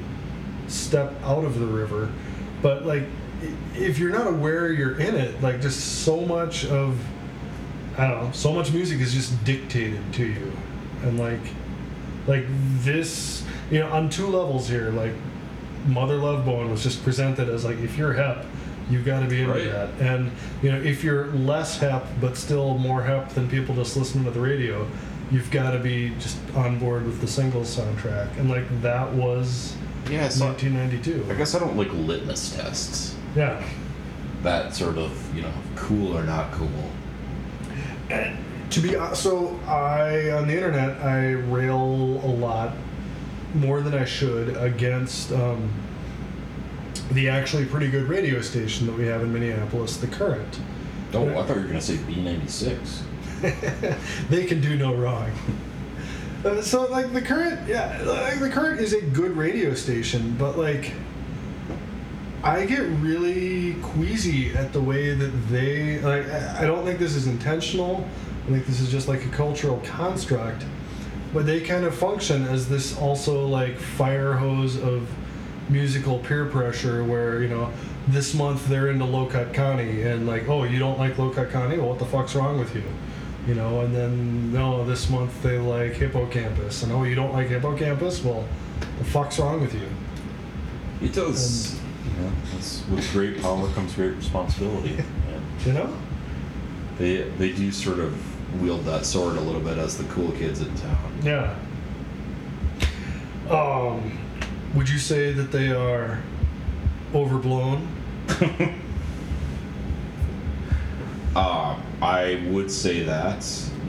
step out of the river. But like if you're not aware you're in it, like just so much of I don't know. So much music is just dictated to you, and like, like this, you know, on two levels here. Like, Mother Love Bone was just presented as like, if you're hep, you got to be into Right. that, and you know, if you're less hep but still more hep than people just listening to the radio, you've got to be just on board with the singles soundtrack, and like that was yeah, so 1992. I guess I don't like litmus tests. Yeah. That sort of, you know, cool or not cool. And to be hon- so, I on the internet I rail a lot more than I should against um, the actually pretty good radio station that we have in Minneapolis, the Current. Oh, I thought you were gonna say B ninety six. [laughs] they can do no wrong. Uh, so like the current, yeah, like the current is a good radio station, but like I get really queasy at the way that they like. I I don't think this is intentional. I think this is just like a cultural construct, but they kind of function as this also like fire hose of musical peer pressure, where you know this month they're into Low Cut Connie, and like, oh, you don't like Low Cut Connie? Well, what the fuck's wrong with you? You know, and then no, this month they like Hippo Campus, and oh, you don't like Hippo Campus? Well, the fuck's wrong with you? It does. you know, it's, with great power comes great responsibility. and You know? they they do sort of wield that sword a little bit as the cool kids in town. Yeah. Um, would you say that they are overblown? [laughs] Uh, I would say that.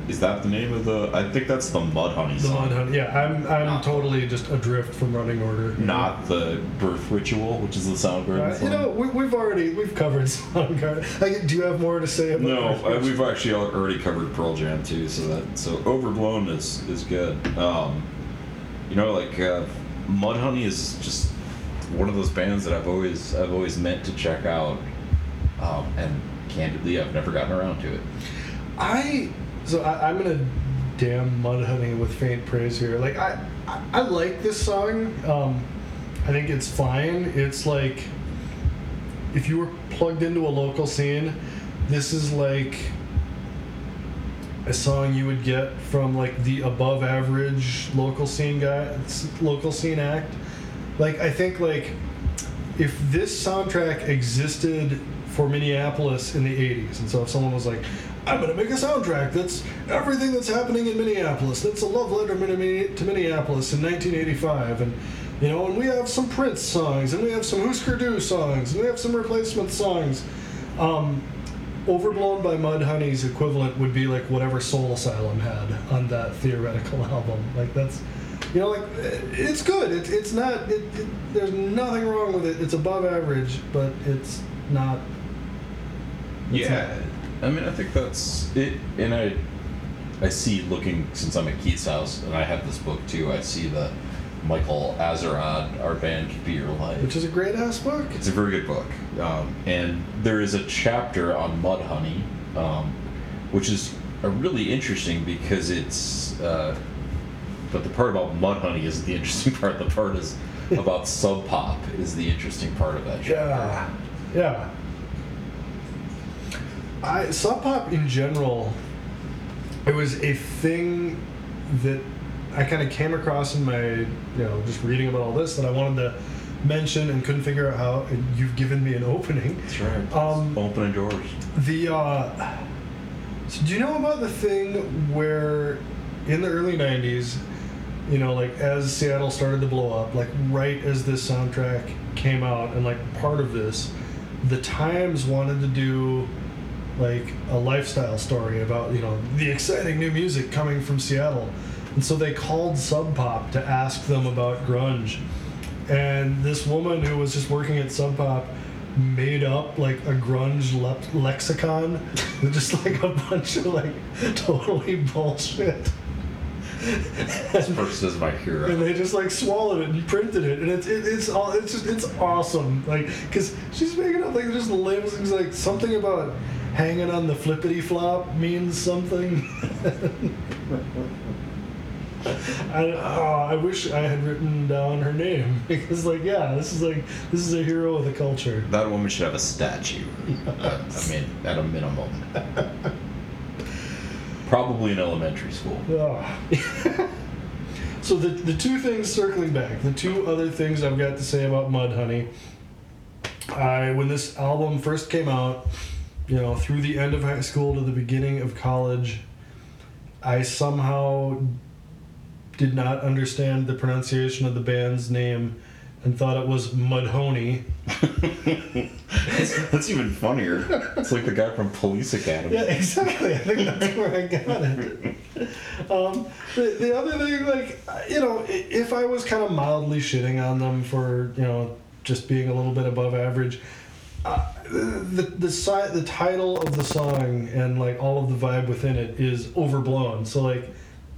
Is that the name of the? I think that's the Mudhoney The song. Mud Honey. Yeah, I'm I'm Not- totally just adrift from running order. Not the birth ritual, which is the Soundgarden Uh, song. you know, we, we've already we've covered [laughs] Soundgarden. Like, do you have more to say about? no, Earth uh, we've actually already covered Pearl Jam too. So that so overblown is is good. Um, you know, like uh, Mudhoney is just one of those bands that I've always I've always meant to check out, um, and candidly, I've never gotten around to it. I so I, I'm gonna damn Mudhoney with faint praise here. Like I, I, I like this song. Um, I think it's fine. It's like if you were plugged into a local scene, this is like a song you would get from like the above average local scene guy, local scene act. Like I think like if this soundtrack existed for Minneapolis in the 80s, and so if someone was like, I'm going to make a soundtrack that's everything that's happening in Minneapolis, that's a love letter to Minneapolis in 1985, and you know, and we have some Prince songs, and we have some Husker Du songs, and we have some replacement songs. Um, Overblown by Mudhoney's equivalent would be like whatever Soul Asylum had on that theoretical [laughs] album. Like that's, you know, like eh, it's good. It, it's not. It, it, there's nothing wrong with it. It's above average, but it's not. It's Yeah, I mean, I think that's it. And I, I see looking since I'm at Keith's house, and I have this book too. I see the Michael Azerrad, Our Band Could Be Your Life. Which is a great ass book. It's a very good book, um, and there is a chapter on Mudhoney, um, which is a really interesting because it's. Uh, but the part about Mudhoney is the interesting [laughs] part. The part is about [laughs] Sub Pop is the interesting part of that chapter. Yeah, yeah. I Sub Pop in general, it was a thing that I kind of came across in my, you know, just reading about all this that I wanted to mention and couldn't figure out how. And you've given me an opening. That's right. Um, Opening doors. The uh, so do you know about the thing where in the early '90s, you know, like as Seattle started to blow up, like right as this soundtrack came out, and like part of this, the Times wanted to do like a lifestyle story about you know the exciting new music coming from Seattle, and so they called Sub Pop to ask them about grunge, and this woman who was just working at Sub Pop made up like a grunge le- lexicon with just like a bunch of like totally bullshit. This person is my and they just like swallowed it and printed it, and it's it, it's all it's just it's awesome. Like, cause she's making up like just labels things like something about hanging on the flippity flop means something. [laughs] [laughs] I, oh, I wish I had written down her name [laughs] because, like, yeah, this is like this is a hero of the culture. That woman should have a statue. Uh, I mean, at a minimum. Probably in elementary school. Oh. [laughs] so the the two things circling back, the two other things I've got to say about Mudhoney. I when this album first came out, you know, through the end of high school to the beginning of college, I somehow did not understand the pronunciation of the band's name and thought it was Mudhoney. [laughs] that's, that's even funnier. It's like the guy from Police Academy. Yeah, exactly. I think that's where I got it. Um, the, the other thing, like, you know, if I was kind of mildly shitting on them for, you know, just being a little bit above average, uh, the the si- the title of the song and like all of the vibe within it is overblown. So like,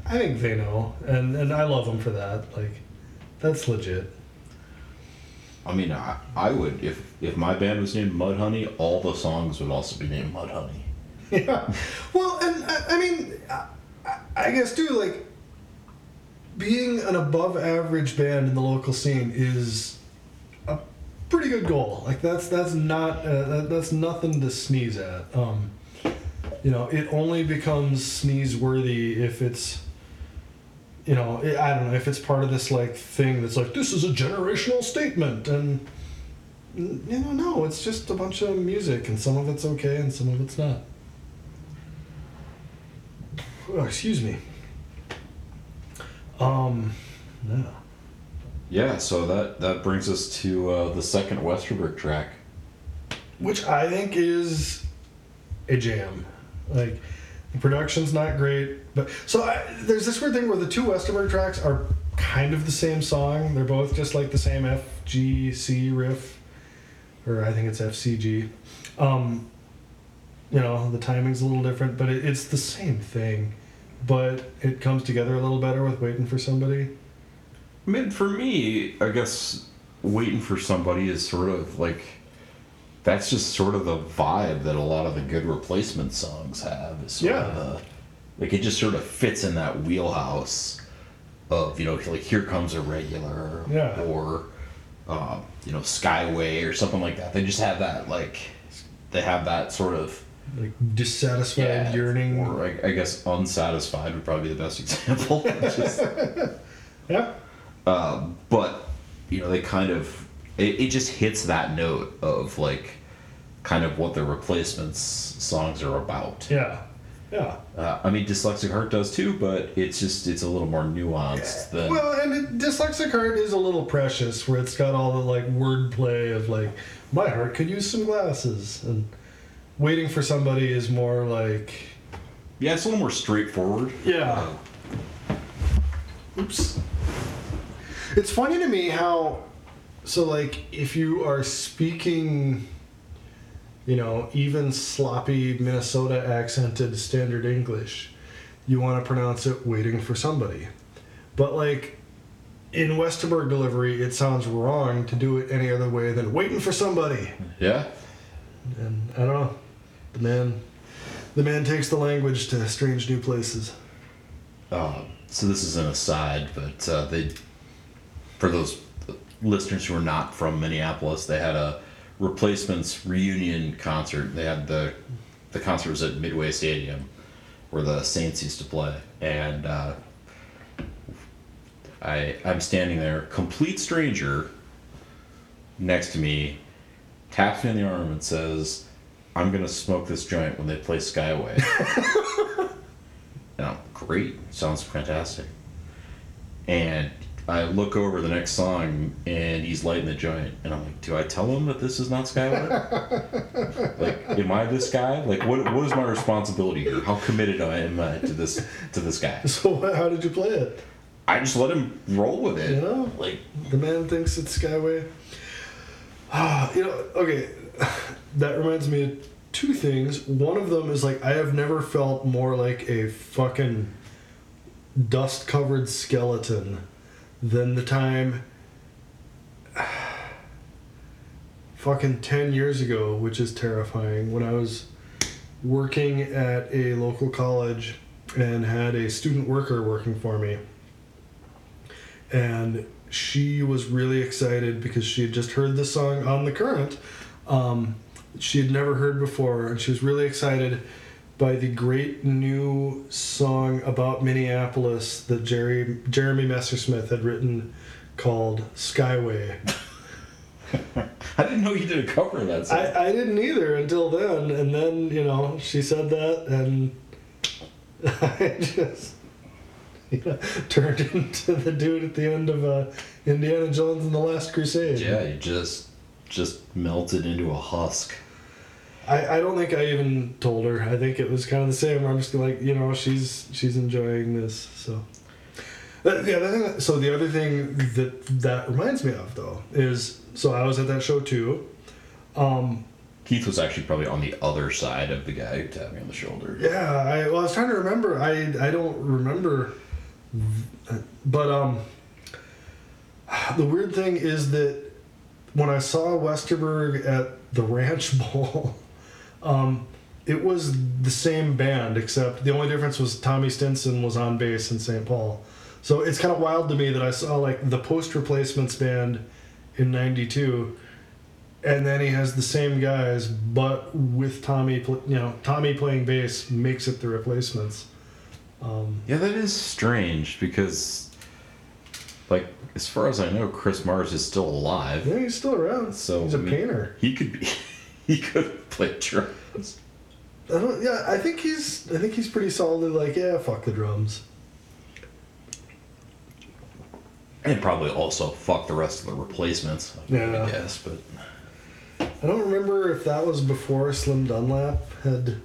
I think they know, and and I love them for that. Like, that's legit. I mean, I, I would if if my band was named Mudhoney, all the songs would also be named Mudhoney. [laughs] Yeah. Well, and I, I mean, I, I guess too, like, being an above average band in the local scene is a pretty good goal. Like, that's that's not uh, that, that's nothing to sneeze at. Um, you know, it only becomes sneeze worthy if it's. You know, I don't know if it's part of this like thing that's like this is a generational statement, and you know, no, it's just a bunch of music, and some of it's okay, and some of it's not. Oh, excuse me. Um, no. Yeah, so that that brings us to uh, the second Westerberg track. Which I think is a jam. Like, production's not great, but so I, there's this weird thing where the two Westerberg tracks are kind of the same song. They're both just like the same F G C riff, or I think it's F C G. Um, you know, the timing's a little different, but it, it's the same thing. But it comes together a little better with waiting for somebody. I mean, for me, I guess waiting for somebody is sort of like that's just sort of the vibe that a lot of the good replacement songs have. Is sort Yeah. of the, like it just sort of fits in that wheelhouse of you know like here comes a regular Yeah. or um, you know Skyway or something like that. They just have that like they have that sort of Like dissatisfied yeah, yearning. or I, I guess unsatisfied would probably be the best [laughs] example. Just- [laughs] yeah. um, but you know they kind of it, it just hits that note of like kind of what the replacements songs are about Yeah. Yeah. uh, i mean dyslexic heart does too but it's just it's a little more nuanced than Well, and it, dyslexic heart is a little precious, where it's got all the like wordplay of like, my heart could use some glasses, and waiting for somebody is more like, yeah it's a little more straightforward yeah. Oops. It's funny to me how, so like, if you are speaking you know, even sloppy Minnesota accented standard English, you want to pronounce it waiting for somebody. But like in Westerberg delivery, it sounds wrong to do it any other way than waiting for somebody. Yeah. And I don't know. The man the man takes the language to strange new places. Uh, so this is an aside, but uh, they, for those listeners who are not from Minneapolis, they had a replacements reunion concert. They had the the concert was at Midway Stadium, where the Saints used to play, and uh, I I'm standing there, complete stranger. Next to me, taps me on the arm and says, "I'm gonna smoke this joint when they play Skyway." [laughs] I'm great, sounds fantastic. And I look over the next song and he's lighting the joint, and I'm like, do I tell him that this is not Skyway? [laughs] like, am I this guy? Like, what what is my responsibility here? How committed am I to this to this guy? So how did you play it? I just let him roll with it. You know? like The man thinks it's Skyway. Ah, [sighs] you know, okay. [sighs] That reminds me of two things. One of them is like I have never felt more like a fucking dust covered skeleton than the time [sighs] fucking 10 years ago, which is terrifying, when I was working at a local college and had a student worker working for me. And she was really excited because she had just heard this song on the current. Um, she had never heard before, and she was really excited by the great new song about Minneapolis that Jerry Jeremy Messersmith had written called Skyway. [laughs] I didn't know you did a cover of that song. I, I didn't either until then, and then you know she said that, and [laughs] I just you know, [laughs] turned into the dude at the end of uh, Indiana Jones and the Last Crusade. yeah, you just just melted into a husk. I, I don't think I even told her. I think it was kind of the same. I'm just like, you know, she's she's enjoying this. So, Uh, yeah. So the other thing that that reminds me of though is so I was at that show too. Um, Keith was actually probably on the other side of the guy who tapped me on the shoulder. yeah, I well, I was trying to remember. I I don't remember, but um, the weird thing is that when I saw Westerberg at the Ranch Bowl, [laughs] um, it was the same band except the only difference was Tommy Stinson was on bass in St. Paul. So it's kind of wild to me that I saw like the post replacements band in '92, and then he has the same guys, but with Tommy, you know, Tommy playing bass makes it the replacements. Um, Yeah, that is strange because, like, as far as I know, Chris Mars is still alive. yeah, he's still around. So he's a I mean, painter. He could be. [laughs] [laughs] He could play drums. I don't, yeah, I think he's. I think he's pretty solid. Like, yeah, fuck the drums. And probably also fuck the rest of the replacements. I Yeah. would guess, but I don't remember if that was before Slim Dunlap had.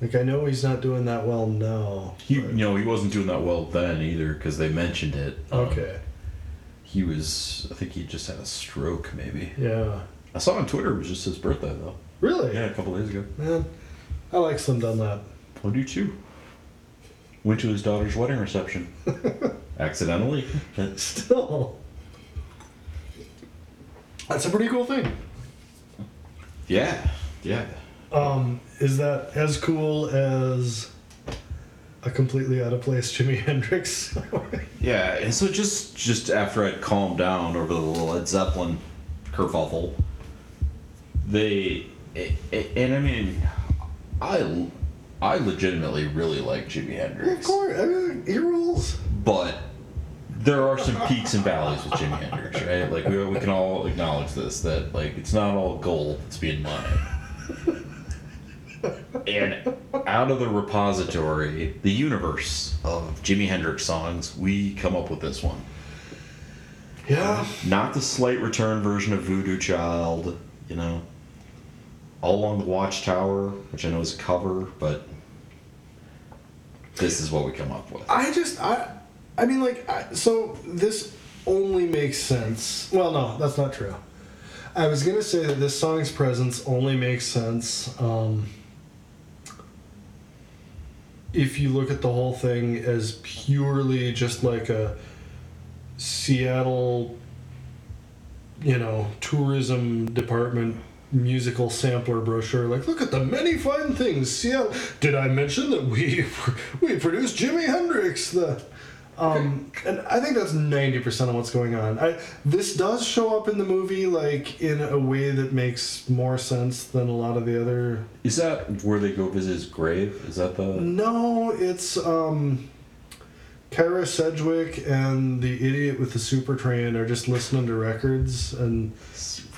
Like, I know he's not doing that well now. he, but- you know, he wasn't doing that well then either because they mentioned it. Um, Okay. He was. I think he just had a stroke, maybe. Yeah. I saw on Twitter it was just his birthday though. Really? Yeah, a couple days ago. Man, I like Slim Dunlap. I do too. Went to his daughter's wedding reception. [laughs] Accidentally. Still. That's a pretty cool thing. Yeah. Yeah. Um, is that as cool as a completely out of place Jimi [laughs] Hendrix? Yeah, and so just just after I'd calmed down over the little Led Zeppelin kerfuffle, they and I mean, I I legitimately really like Jimi Hendrix. of course, I mean, he rules. but there are some peaks and valleys with Jimi Hendrix, right? Like we we can all acknowledge this that like it's not all gold that's being mined. And out of the repository, the universe of Jimi Hendrix songs, we come up with this one. Yeah. Not the slight return version of Voodoo Child, you know. All Along the Watchtower, which I know is a cover, but this is what we come up with. I just I I mean like I, so this only makes sense. Well, no, that's not true. I was gonna say that this song's presence only makes sense um, if you look at the whole thing as purely just like a Seattle, you know, tourism department musical sampler brochure. Like, look at the many fine things Seattle. Did I mention that we [laughs] we produced Jimi Hendrix? The um, and I think that's ninety percent of what's going on. I this does show up in the movie like in a way that makes more sense than a lot of the other. Is that where they go visit his grave? Is that the? No, it's um, Kyra Sedgwick and the idiot with the super train are just listening to records, and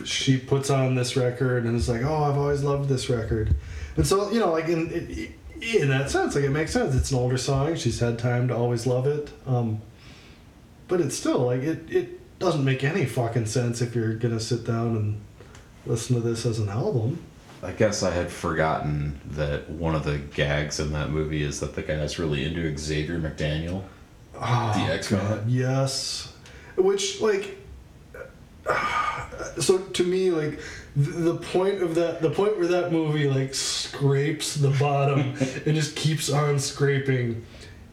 she puts on this record and is like, "Oh, I've always loved this record," and so you know, like in. in in that sense, like it makes sense. It's an older song. She's had time to always love it. Um, but it's still like it. It doesn't make any fucking sense if you're gonna sit down and listen to this as an album. I guess I had forgotten that one of the gags in that movie is that the guy's really into Xavier McDaniel. Oh, The X-Men? God, Yes. Which, like, so to me, like, the point of that, the point where that movie, like, scrapes the bottom [laughs] and just keeps on scraping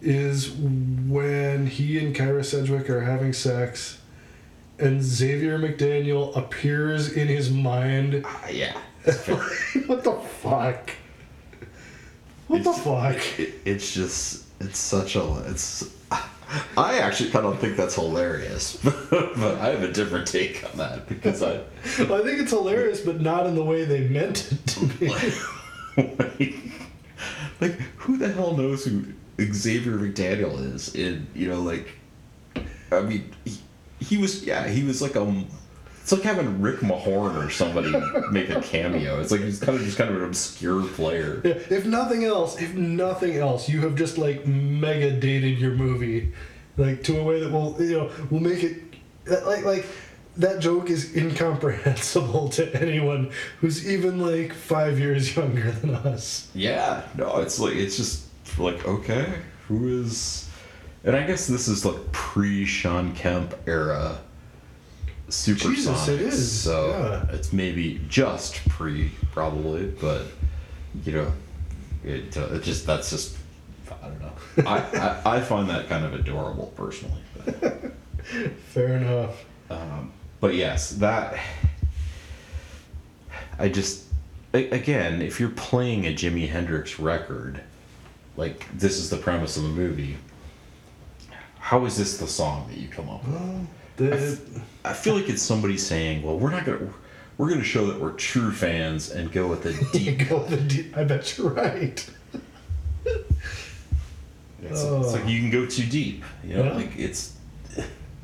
is when he and Kyra Sedgwick are having sex and Xavier McDaniel appears in his mind. Ah, yeah. [laughs] what the fuck? What the It's- fuck? It, it's just it's such a it's. I actually kind of think that's hilarious, [laughs] but I have a different take on that because I [laughs] Well, I think it's hilarious, but not in the way they meant it to be. [laughs] like, like who the hell knows who Xavier McDaniel is? In you know like, I mean he, he was yeah he was like um. It's like having Rick Mahorn or somebody make a cameo. It's like he's kind of just kind of an obscure player. Yeah, if nothing else, if nothing else, you have just like mega dated your movie, like to a way that will you know will make it that- like like that joke is incomprehensible [laughs] to anyone who's even like five years younger than us. Yeah, no, it's like it's just like okay, who is, and I guess this is like pre Shawn Kemp era. Super Jesus, it is, So yeah. it's maybe just pre, probably, but you know, it, uh, it just that's just I don't know. [laughs] I, I I find that kind of adorable personally. But, [laughs] Fair enough. um, but yes, that I just again, if you're playing a Jimi Hendrix record, like this is the premise of the movie. How is this the song that you come up with? Well, I, the, f- I feel like it's somebody saying, "Well, we're not gonna, we're gonna show that we're true fans and go with the [laughs] deep." go with the deep, I bet you're right. [laughs] It's, it's like you can go too deep, you know. Yeah. Like it's [laughs]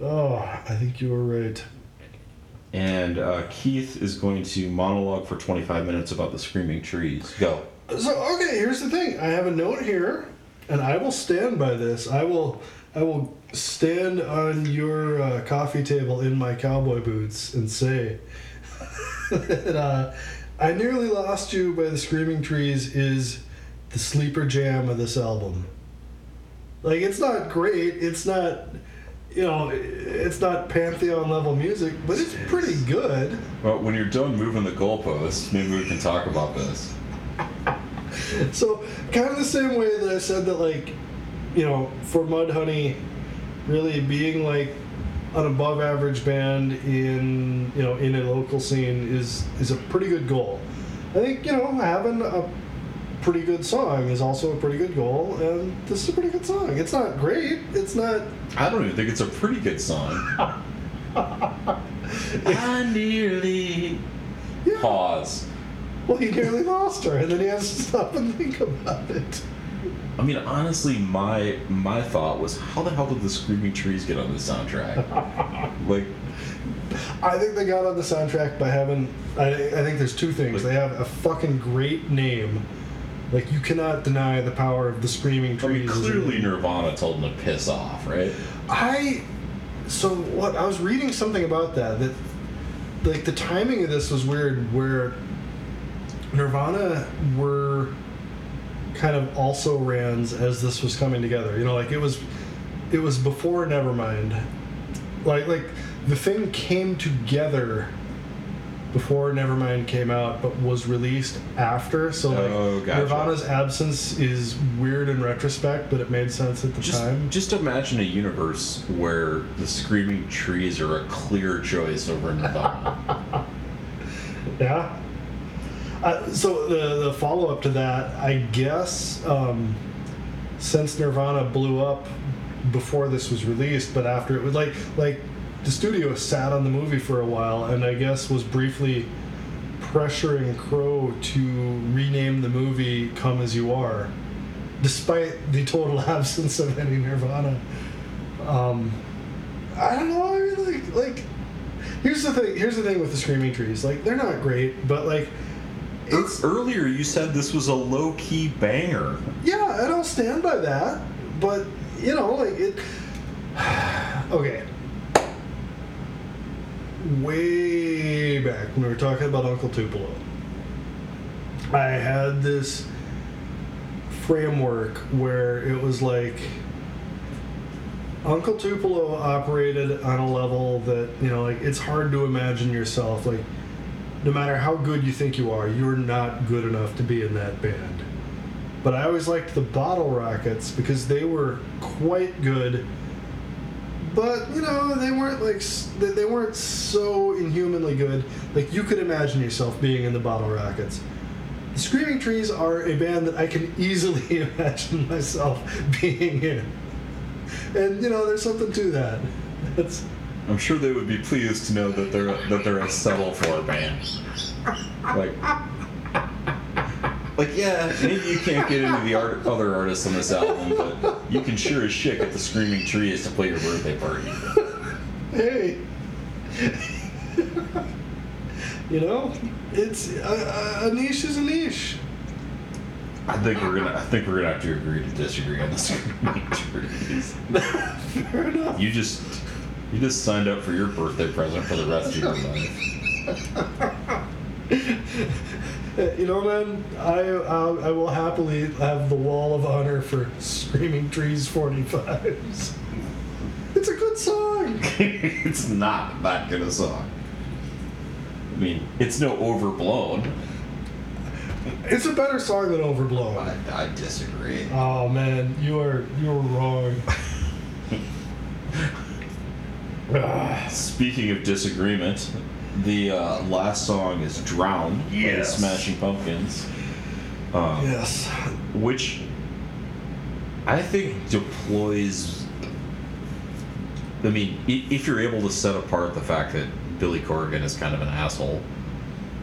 Oh, I think you were right. and uh, Keith is going to monologue for 25 minutes about the screaming trees. Go. So okay, here's the thing. I have a note here, and I will stand by this. I will, I will stand on your uh, coffee table in my cowboy boots and say [laughs] that uh, I nearly lost you by the screaming trees is the sleeper jam of this album. Like it's not great. It's not. You know, it's not pantheon level music, but it's pretty good. Well, when you're done moving the goalposts, maybe we can talk about this. So, kind of the same way that I said that, like, you know, for Mudhoney, really being like an above average band in you know in a local scene is is a pretty good goal. I think you know having a pretty good song is also a pretty good goal, and this is a pretty good song. It's not great. It's not. I don't even think it's a pretty good song. [laughs] I nearly Yeah. pause. Well, he nearly lost her, and then he has to stop and think about it. I mean, honestly, my my thought was, how the hell did the screaming trees get on the soundtrack? [laughs] like, I think they got on the soundtrack by having. I, I think there's two things. They have a fucking great name. Like you cannot deny the power of the screaming I mean, trees. clearly Nirvana told them to piss off, right? I. So what? I was reading something about that. That like the timing of this was weird. Where Nirvana were kind of also rans as this was coming together. You know, like it was, it was before Nevermind. Like like the thing came together before Nevermind came out, but was released after. So like Oh, gotcha. Nirvana's absence is weird in retrospect, but it made sense at the Just, time. just imagine a universe where the Screaming Trees are a clear choice over Nirvana. [laughs] Yeah. Uh, so the the follow up to that, I guess, um, since Nirvana blew up before this was released, but after it was like like the studio sat on the movie for a while, and I guess was briefly pressuring Crowe to rename the movie "Come as You Are," despite the total [laughs] absence of any Nirvana. Um, I don't know. I mean, like like here's the thing. Here's the thing with the Screaming Trees. Like they're not great, but like it's Earlier, you said this was a low key banger. yeah, and I'll stand by that. But you know, like it. [sighs] okay. Way back when we were talking about Uncle Tupelo, I had this framework where it was like Uncle Tupelo operated on a level that you know, like it's hard to imagine yourself like no matter how good you think you are, you're not good enough to be in that band. But I always liked the Bottle Rockets because they were quite good. But you know, they weren't like they weren't so inhumanly good. Like you could imagine yourself being in the Bottle Rockets. The Screaming Trees are a band that I can easily [laughs] imagine myself [laughs] being in. And you know, there's something to that. That's I'm sure they would be pleased to know that they're that they're a settle for band. Like, like yeah, maybe you can't get into the art, other artists on this album, but you can sure as shit get the Screaming Trees to play your birthday party. hey. you know, it's a, a- niche is a niche. I think we're gonna I think we're gonna have to agree to disagree on the Screaming Trees. [laughs] Fair enough. You just you just signed up for your birthday present for the rest of your [laughs] life. You know, man, I, I I will happily have the wall of honor for Screaming Trees 45s. It's a good song. [laughs] it's not that good a song. I mean, it's no overblown. It's a better song than Overblown. I, I disagree. Oh man, you are you are wrong. [laughs] Speaking of disagreement, the uh, last song is "Drown" by the Smashing Pumpkins, um, yes. which I think deploys. I mean, if you're able to set apart the fact that Billy Corgan is kind of an asshole,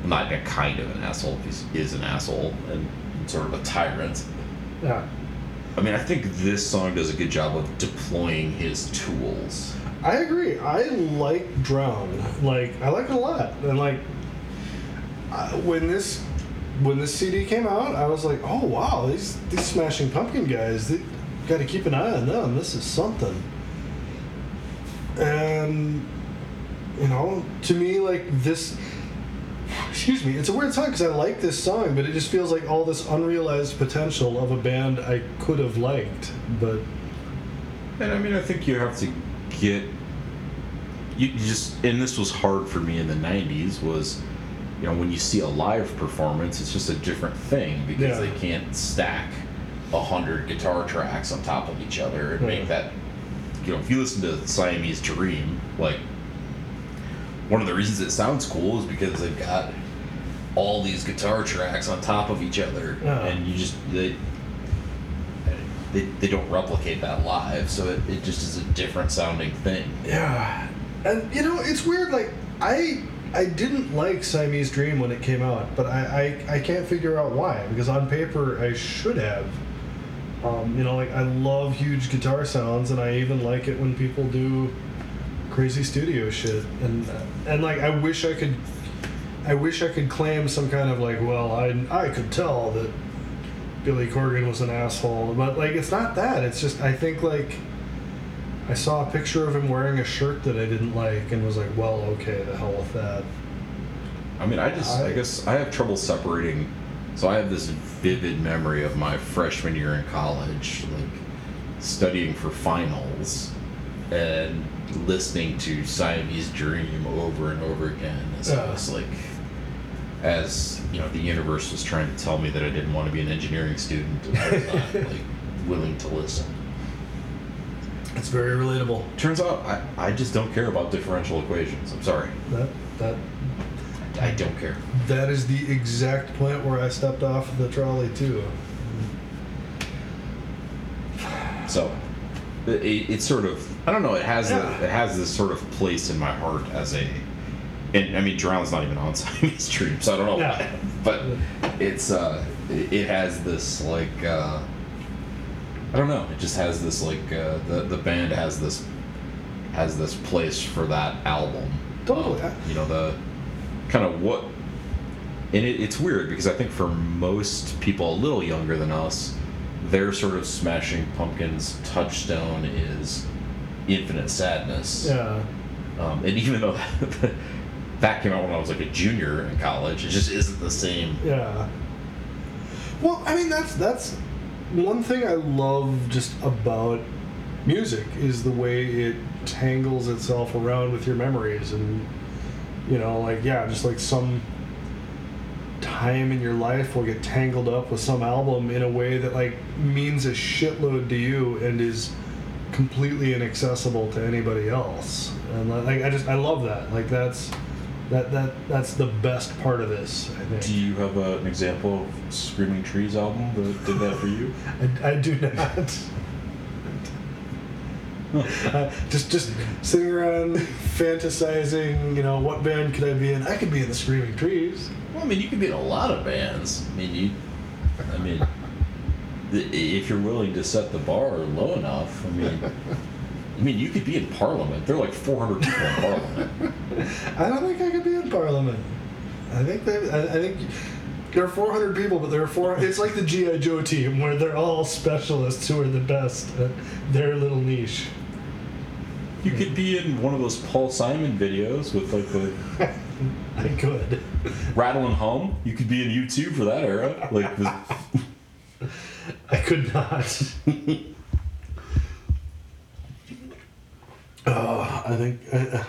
not a kind of an asshole, he is an asshole and sort of a tyrant. Yeah. I mean, I think this song does a good job of deploying his tools. I agree. I like Drown. Like I like it a lot. And like when this when this CD came out, I was like, oh wow, these these Smashing Pumpkin guys, they got to keep an eye on them. This is something. And you know, to me, like this. Excuse me. It's a weird song because I like this song, but it just feels like all this unrealized potential of a band I could have liked, but And I mean, I think you have to get. You, just and this was hard for me in the '90s. Was you know when you see a live performance, it's just a different thing because Yeah. they can't stack a hundred guitar tracks on top of each other and Yeah. make that. You know, if you listen to Siamese Dream, like one of the reasons it sounds cool is because they've got all these guitar tracks on top of each other, Yeah. and you just they they, they don't replicate that live, so it, it just is a different sounding thing. Yeah, and you know it's weird. Like I I didn't like Siamese Dream when it came out, but I I, I can't figure out why. Because on paper I should have. Um, you know, like I love huge guitar sounds, and I even like it when people do crazy studio shit. And and like I wish I could. I wish I could claim some kind of like, well, I I could tell that Billy Corgan was an asshole, but like it's not that. It's just I think like. I saw a picture of him wearing a shirt that I didn't like and was like, well, okay, the hell with that. I mean, I just, I, I- guess I have trouble separating. So I have this vivid memory of my freshman year in college, like studying for finals, and listening to Siamese Dream over and over again as I was like, as you know, the universe was trying to tell me that I didn't want to be an engineering student, and I was not [laughs] like willing to listen. It's very relatable. Turns out I, I just don't care about differential equations. I'm sorry, That that I don't care. that is the exact point where I stepped off the trolley too. So it, it, it's sort of I don't know. It has Yeah. a, it has this sort of place in my heart as a. And I mean, Drown's not even on [laughs] Siamese Dream, so I don't know. Yeah. why. But it's uh, it, it has this like uh, I don't know. It just has this like uh, the the band has this has this place for that album. Totally. Um, you know the kind of what. And it, it's weird because I think for most people a little younger than us, their sort of Smashing Pumpkins touchstone is Infinite Sadness. Yeah. Um, and even though [laughs] that came out when I was like a junior in college, it just isn't the same. Yeah. Well, I mean that's that's one thing I love just about music is the way it tangles itself around with your memories and you know like yeah just like some time in your life will get tangled up with some album in a way that like means a shitload to you and is completely inaccessible to anybody else and like I just I love that like that's that that that's the best part of this I think Do you have a, an example of Screaming Trees album that did that for you? [laughs] I, I do not. [laughs] Uh, just just sitting around fantasizing, you know, what band could I be in? I could be in the Screaming Trees. Well, I mean, you could be in a lot of bands. I mean, you. I mean, the, if you're willing to set the bar low enough, I mean, I mean, you could be in Parliament. There are like 400 people in Parliament. [laughs] I don't think I could be in Parliament. I think they. I, I think there are 400 people, but there are four. It's like the GI Joe team, where they're all specialists who are the best at their little niche. You could be in one of those Paul Simon videos with like the [laughs] I could. rattle and hum. You could be in U2 for that era. Like, the, [laughs] I could not. oh, [laughs] I think I,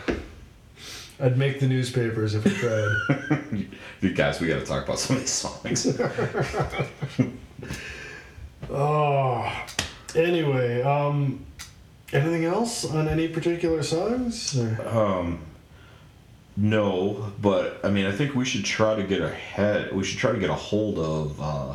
I'd make the newspapers if I tried. Dude, [laughs] guys, we got to talk about some of these songs. oh, anyway, um, anything else on any particular songs? Or- Um, no, but I mean, I think we should try to get ahead. We should try to get a hold of uh,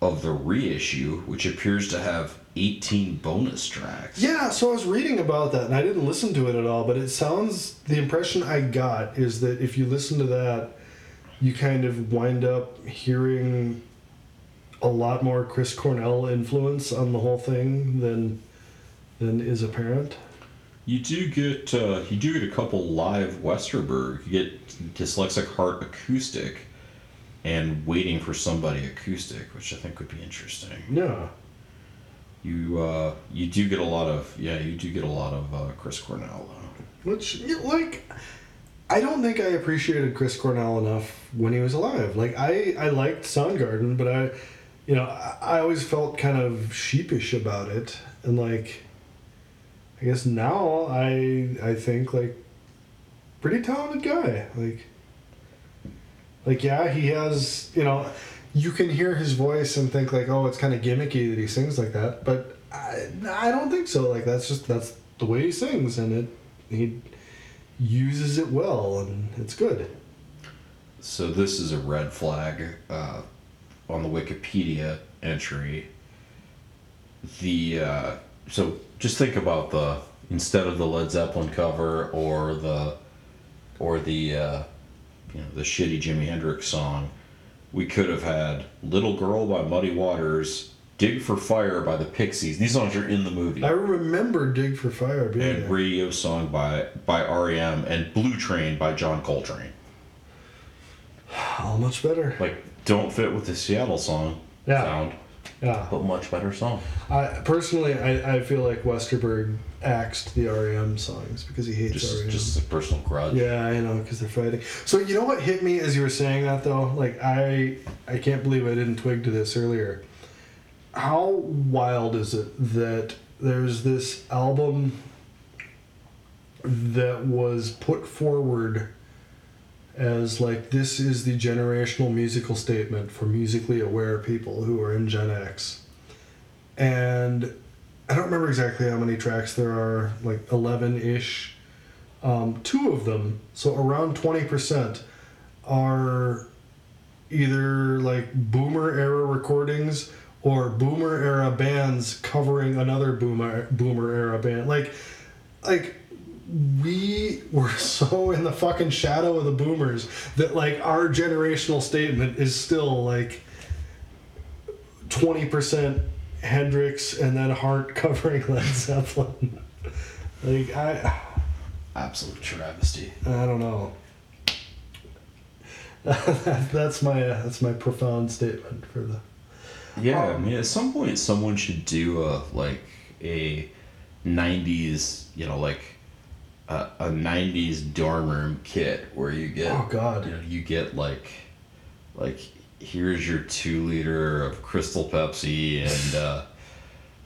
of the reissue, which appears to have eighteen bonus tracks. Yeah, so I was reading about that and I didn't listen to it at all, but it sounds the impression I got is that if you listen to that, you kind of wind up hearing a lot more Chris Cornell influence on the whole thing than than is apparent. You do get uh, you do get a couple live Westerberg. You get Dyslexic Heart acoustic, and Waiting for Somebody acoustic, which I think would be interesting. Yeah. You uh, you do get a lot of yeah, you do get a lot of uh, Chris Cornell. Though. Which like I don't think I appreciated Chris Cornell enough when he was alive. Like I I liked Soundgarden, but I you know, I, I always felt kind of sheepish about it and like I guess now I I think like pretty talented guy. Like like yeah, he has, you know, you can hear his voice and think like, "Oh, it's kind of gimmicky that he sings like that." But I I don't think so. Like that's just that's the way he sings and it he uses it well and it's good. So this is a red flag uh, on the Wikipedia entry. The uh, so just think about the instead of the Led Zeppelin cover or the or the uh, you know the shitty Jimi Hendrix song, we could have had "Little Girl" by Muddy Waters, "Dig for Fire" by the Pixies. These songs are in the movie. I remember Dig for Fire being and there. radio song by by REM and Blue Train by John Coltrane. How much better? like don't fit with the Seattle song Yeah. sound, Yeah. but much better song. I personally I, I feel like Westerberg axed the REM songs because he hates Just REM. just a personal grudge. Yeah, I know, because they're fighting. So you know what hit me as you were saying that though? Like I, I can't believe I didn't twig to this earlier. how wild is it that there's this album that was put forward as like this is the generational musical statement for musically aware people who are in Gen X. And I don't remember exactly how many tracks there are, like 11 ish. Um, two of them, so around 20%, are either like boomer era recordings or boomer era bands covering another boomer boomer era band. Like like we were [laughs] so in the fucking shadow of the boomers that like our generational statement is still like 20% Hendrix and then Heart [laughs] covering Led Zeppelin. like I Absolute travesty. I don't know. [laughs] that's my uh, that's my profound statement for the Yeah, I Um, mean, at some point, someone should do a like a '90s, you know, like a, a '90s dorm room kit where you get, Oh, God. you know, you get like, like here's your two liter of Crystal Pepsi, and [laughs] uh,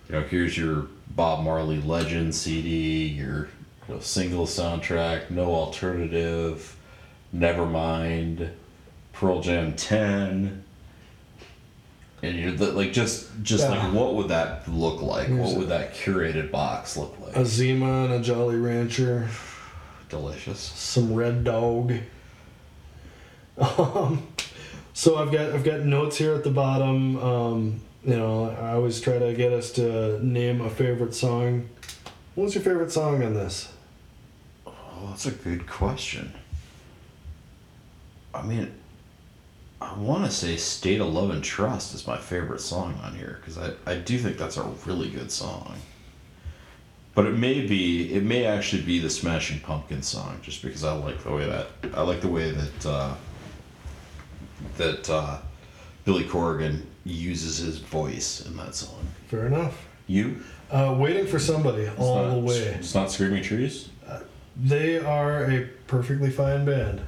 you know, here's your Bob Marley Legend CD, your you know, single soundtrack, no alternative, Nevermind, Pearl Jam 10 and you're the, like just just Yeah. like what would that look like Here's what a- would that curated box look like a Zima and a Jolly Rancher, delicious some Red Dog. Um, so I've got I've got notes here at the bottom. Um, you know, I always try to get us to name a favorite song. What's your favorite song on this? oh that's a good question i mean i want to say state of love and trust is my favorite song on here because I, I do think that's a really good song but it may be it may actually be the smashing pumpkins song just because i like the way that i like the way that uh, that uh, billy corgan uses his voice in that song Fair enough. you Uh, Waiting for somebody It's all not- the way. It's not Screaming Trees. They are a perfectly fine band.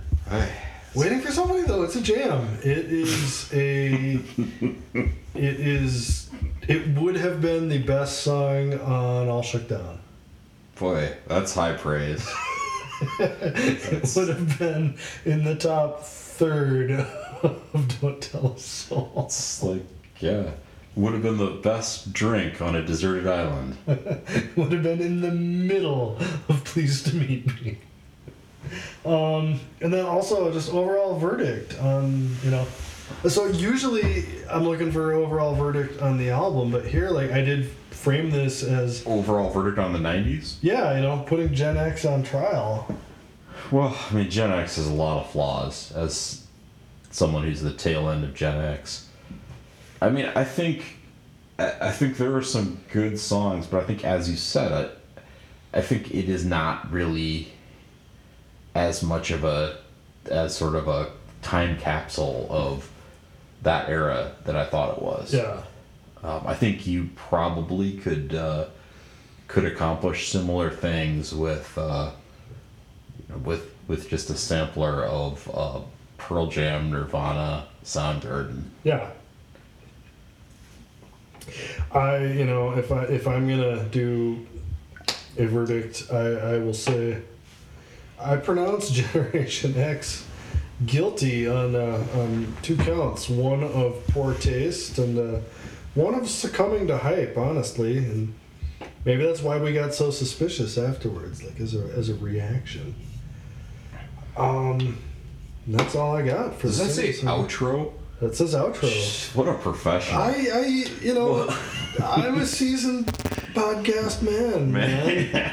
Waiting for somebody though, it's a jam. It is a. it is. It would have been the best song on All Shook Down. Boy, that's high praise. It [laughs] would have been in the top third of Don't Tell a Soul. It's like, yeah, would have been the best drink on a deserted island. [laughs] would have been in the middle of Pleased to Meet Me. Um, and then also just overall verdict on you know. So usually I'm looking for overall verdict on the album, but here like I did frame this as Overall verdict on the '90s. yeah, you know, putting Gen X on trial. Well, I mean, Gen X has a lot of flaws. As someone who's the tail end of Gen X, I mean, I think, I, I think there are some good songs, but I think, as you said, I, I think it is not really as much of a, as sort of a time capsule of that era that I thought it was. Yeah. Um, I think you probably could uh, could accomplish similar things with uh, with with just a sampler of uh, Pearl Jam, Nirvana, Soundgarden. Yeah. I you know if I if I'm gonna do a verdict, I, I will say I pronounce [laughs] Generation X guilty on uh, on two counts. One of poor taste and uh, one of succumbing to hype. Honestly, and maybe that's why we got so suspicious afterwards, like as a as a reaction. Um, that's all I got for Does that say outro? That says outro. What a professional. I, I, you know, [laughs] I'm a seasoned podcast man, man.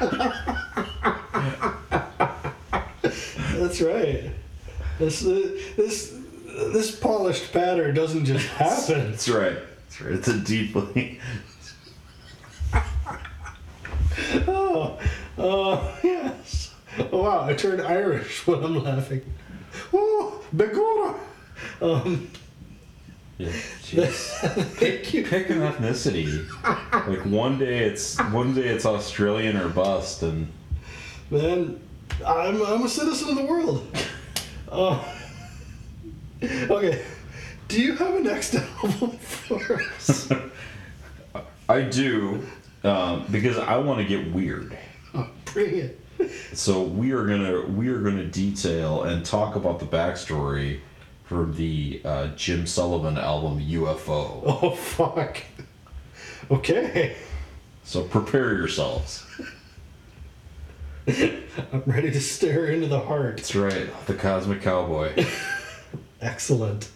[laughs] That's right. This, uh, this, this polished patter doesn't just happen. That's right. That's right. It's a deeply. [laughs] Oh, uh, yes. Oh, wow, I turned Irish when I'm laughing. Oh, begorra. Um, Yeah. [laughs] you. Pick an ethnicity. Like one day it's one day it's Australian or bust, and Man, I'm, I'm a citizen of the world. Uh, okay, Do you have a next [laughs] album for us? [laughs] I do, um, because I want to get weird. oh, bring it. So we are gonna we are gonna detail and talk about the backstory for the uh, Jim Sullivan album UFO. Oh fuck. Okay. So prepare yourselves. [laughs] [laughs] I'm ready to stare into the heart. That's right, the Cosmic Cowboy. [laughs] Excellent.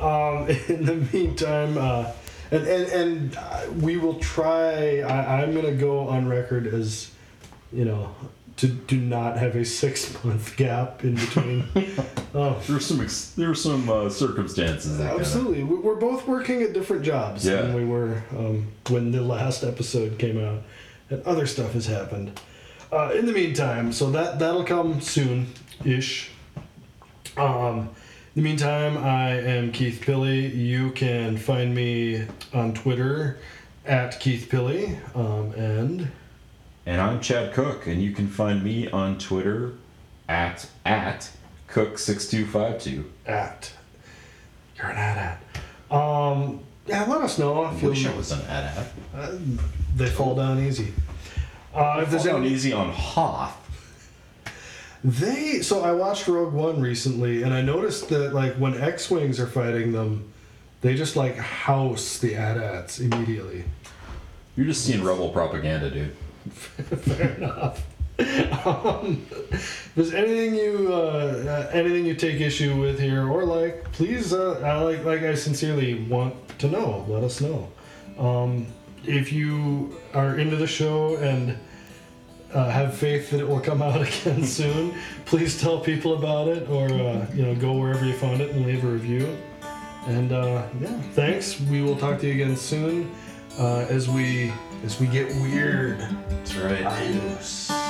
Um, [laughs] in the meantime, uh, and and and uh, we will try. I, I'm gonna go on record as, you know, to do not have a six month gap in between. oh, There's some ex- there's some uh, circumstances that kinda- absolutely. We- We're both working at different jobs Yeah. than we were um, when the last episode came out, and other stuff has happened. Uh, in the meantime, so that that'll come soon, ish. Um, in the meantime, I am Keith Pilly. You can find me on Twitter at Keith Pilly, um, and And I'm Chad Cook, and you can find me on Twitter at at Cook6252. at you're an at at. Um, yeah, let us know I if you wish I was an at at. Uh, they fall down easy. Uh, if there's any, easy on Hoth. they so I watched Rogue One recently, and I noticed that like when X-wings are fighting them, they just like house the AT-ATs immediately. You're just seeing rebel propaganda, dude. [laughs] Fair enough. Um, if there's anything you uh, uh, anything you take issue with here or like, please uh, I like like I sincerely want to know. Let us know. Um, if you are into the show and uh, have faith that it will come [laughs] out again soon, please tell people about it or uh, you know go wherever you found it and leave a review. And uh, yeah, thanks. We will talk to you again soon uh, as we as we get weird. That's right. Adios.